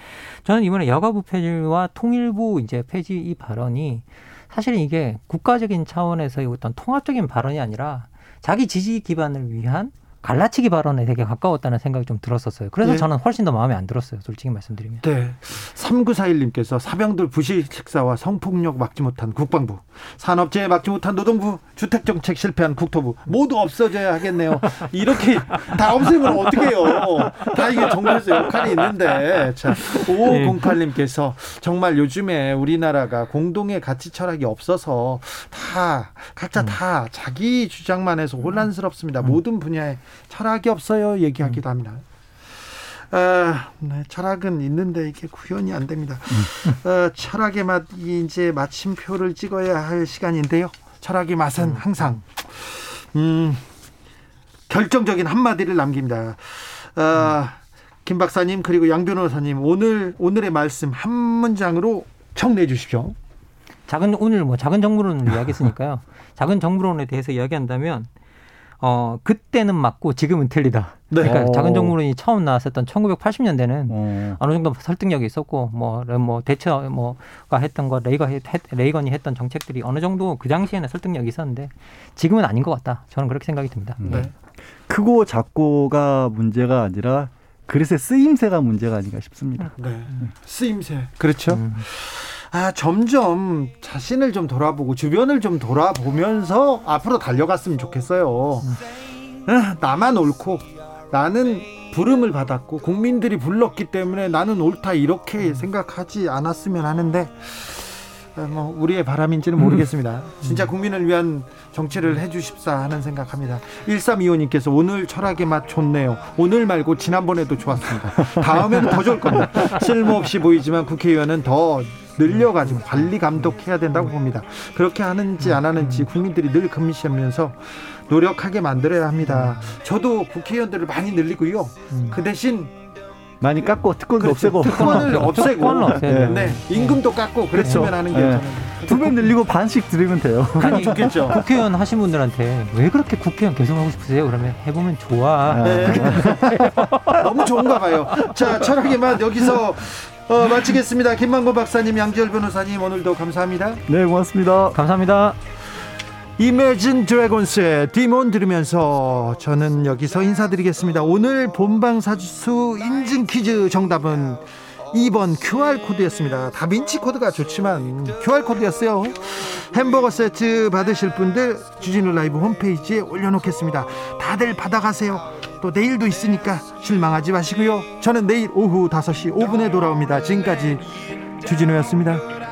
저는 이번에 여가부 폐지와 통일부 이제 폐지 이 발언이 사실은 이게 국가적인 차원에서의 어떤 통합적인 발언이 아니라 자기 지지 기반을 위한 갈라치기 발언에 되게 가까웠다는 생각이 좀 들었었어요. 그래서 네. 저는 훨씬 더 마음에 안 들었어요. 솔직히 말씀드리면. 네. 3941님께서 사병들 부실 식사와 성폭력 막지 못한 국방부, 산업재해 막지 못한 노동부, 주택정책 실패한 국토부 모두 없어져야 하겠네요. 이렇게 다 없애면 어떡해요. 다 이게 정부에서 역할이 있는데. 자, 5508님께서 정말 요즘에 우리나라가 공동의 가치 철학이 없어서 다 각자 음. 다 자기 주장만 해서 혼란스럽습니다. 음. 모든 분야에 철학이 없어요. 얘기하기도 합니다. 아, 네, 철학은 있는데 이게 구현이 안 됩니다. 어, 철학의 맛 이제 마침표를 찍어야 할 시간인데요. 철학의 맛은 음. 항상 음, 결정적인 한마디를 남깁니다. 어, 김 박사님 그리고 양 변호사님 오늘 오늘의 말씀 한 문장으로 정리해 주십시오. 작은 오늘 뭐 작은 정부론을 이야기했으니까요. 작은 정부론에 대해서 이야기한다면 어 그때는 맞고 지금은 틀리다. 네. 그러니까 작은 정부론이 처음 나왔었던 1980년대는 어. 어느 정도 설득력이 있었고 뭐뭐 뭐 대처 뭐가 했던 거 레이거 했, 레이건이 했던 정책들이 어느 정도 그 당시에는 설득력이 있었는데 지금은 아닌 것 같다. 저는 그렇게 생각이 듭니다. 네. 크고 작고가 문제가 아니라 그릇의 쓰임새가 문제가 아닌가 싶습니다. 네. 쓰임새. 그렇죠. 음. 아, 점점 자신을 좀 돌아보고 주변을 좀 돌아보면서 앞으로 달려갔으면 좋겠어요. 아, 나만 옳고 나는 부름을 받았고 국민들이 불렀기 때문에 나는 옳다 이렇게 생각하지 않았으면 하는데 아, 뭐 우리의 바람인지는 모르겠습니다. 진짜 국민을 위한 정치를 해주십사 하는 생각합니다. 1325님께서 오늘 철학의 맛 좋네요. 오늘 말고 지난번에도 좋았습니다. 다음에는 더 좋을 겁니다. 쓸모없이 보이지만 국회의원은 더 늘려가지고 관리 감독해야 된다고 봅니다. 그렇게 하는지 안 하는지 국민들이 늘 금시하면서 노력하게 만들어야 합니다. 저도 국회의원들을 많이 늘리고요. 그 대신 많이 깎고 특권도 그렇죠. 없애고 특권을 없애고 네. 네. 임금도 깎고 그랬으면 하는 게 네. 두배 늘리고 반씩 드리면 돼요. 아니 좋겠죠. 국회의원 하신 분들한테 왜 그렇게 국회의원 계속 하고 싶으세요? 그러면 해보면 좋아. 네. 너무 좋은가 봐요. 자 철학의 맛 여기서 어, 마치겠습니다. 김만고 박사님, 양지열 변호사님 오늘도 감사합니다. 네, 고맙습니다. 감사합니다. 이매진 드래곤스의 디몬 들으면서 저는 여기서 인사드리겠습니다. 오늘 본방 사수 인증 퀴즈 정답은 2번 QR코드였습니다. 다빈치 코드가 좋지만 QR코드였어요. 햄버거 세트 받으실 분들 주진우 라이브 홈페이지에 올려놓겠습니다. 다들 받아가세요. 또 내일도 있으니까 실망하지 마시고요. 저는 내일 오후 5시 5분에 돌아옵니다. 지금까지 주진우였습니다.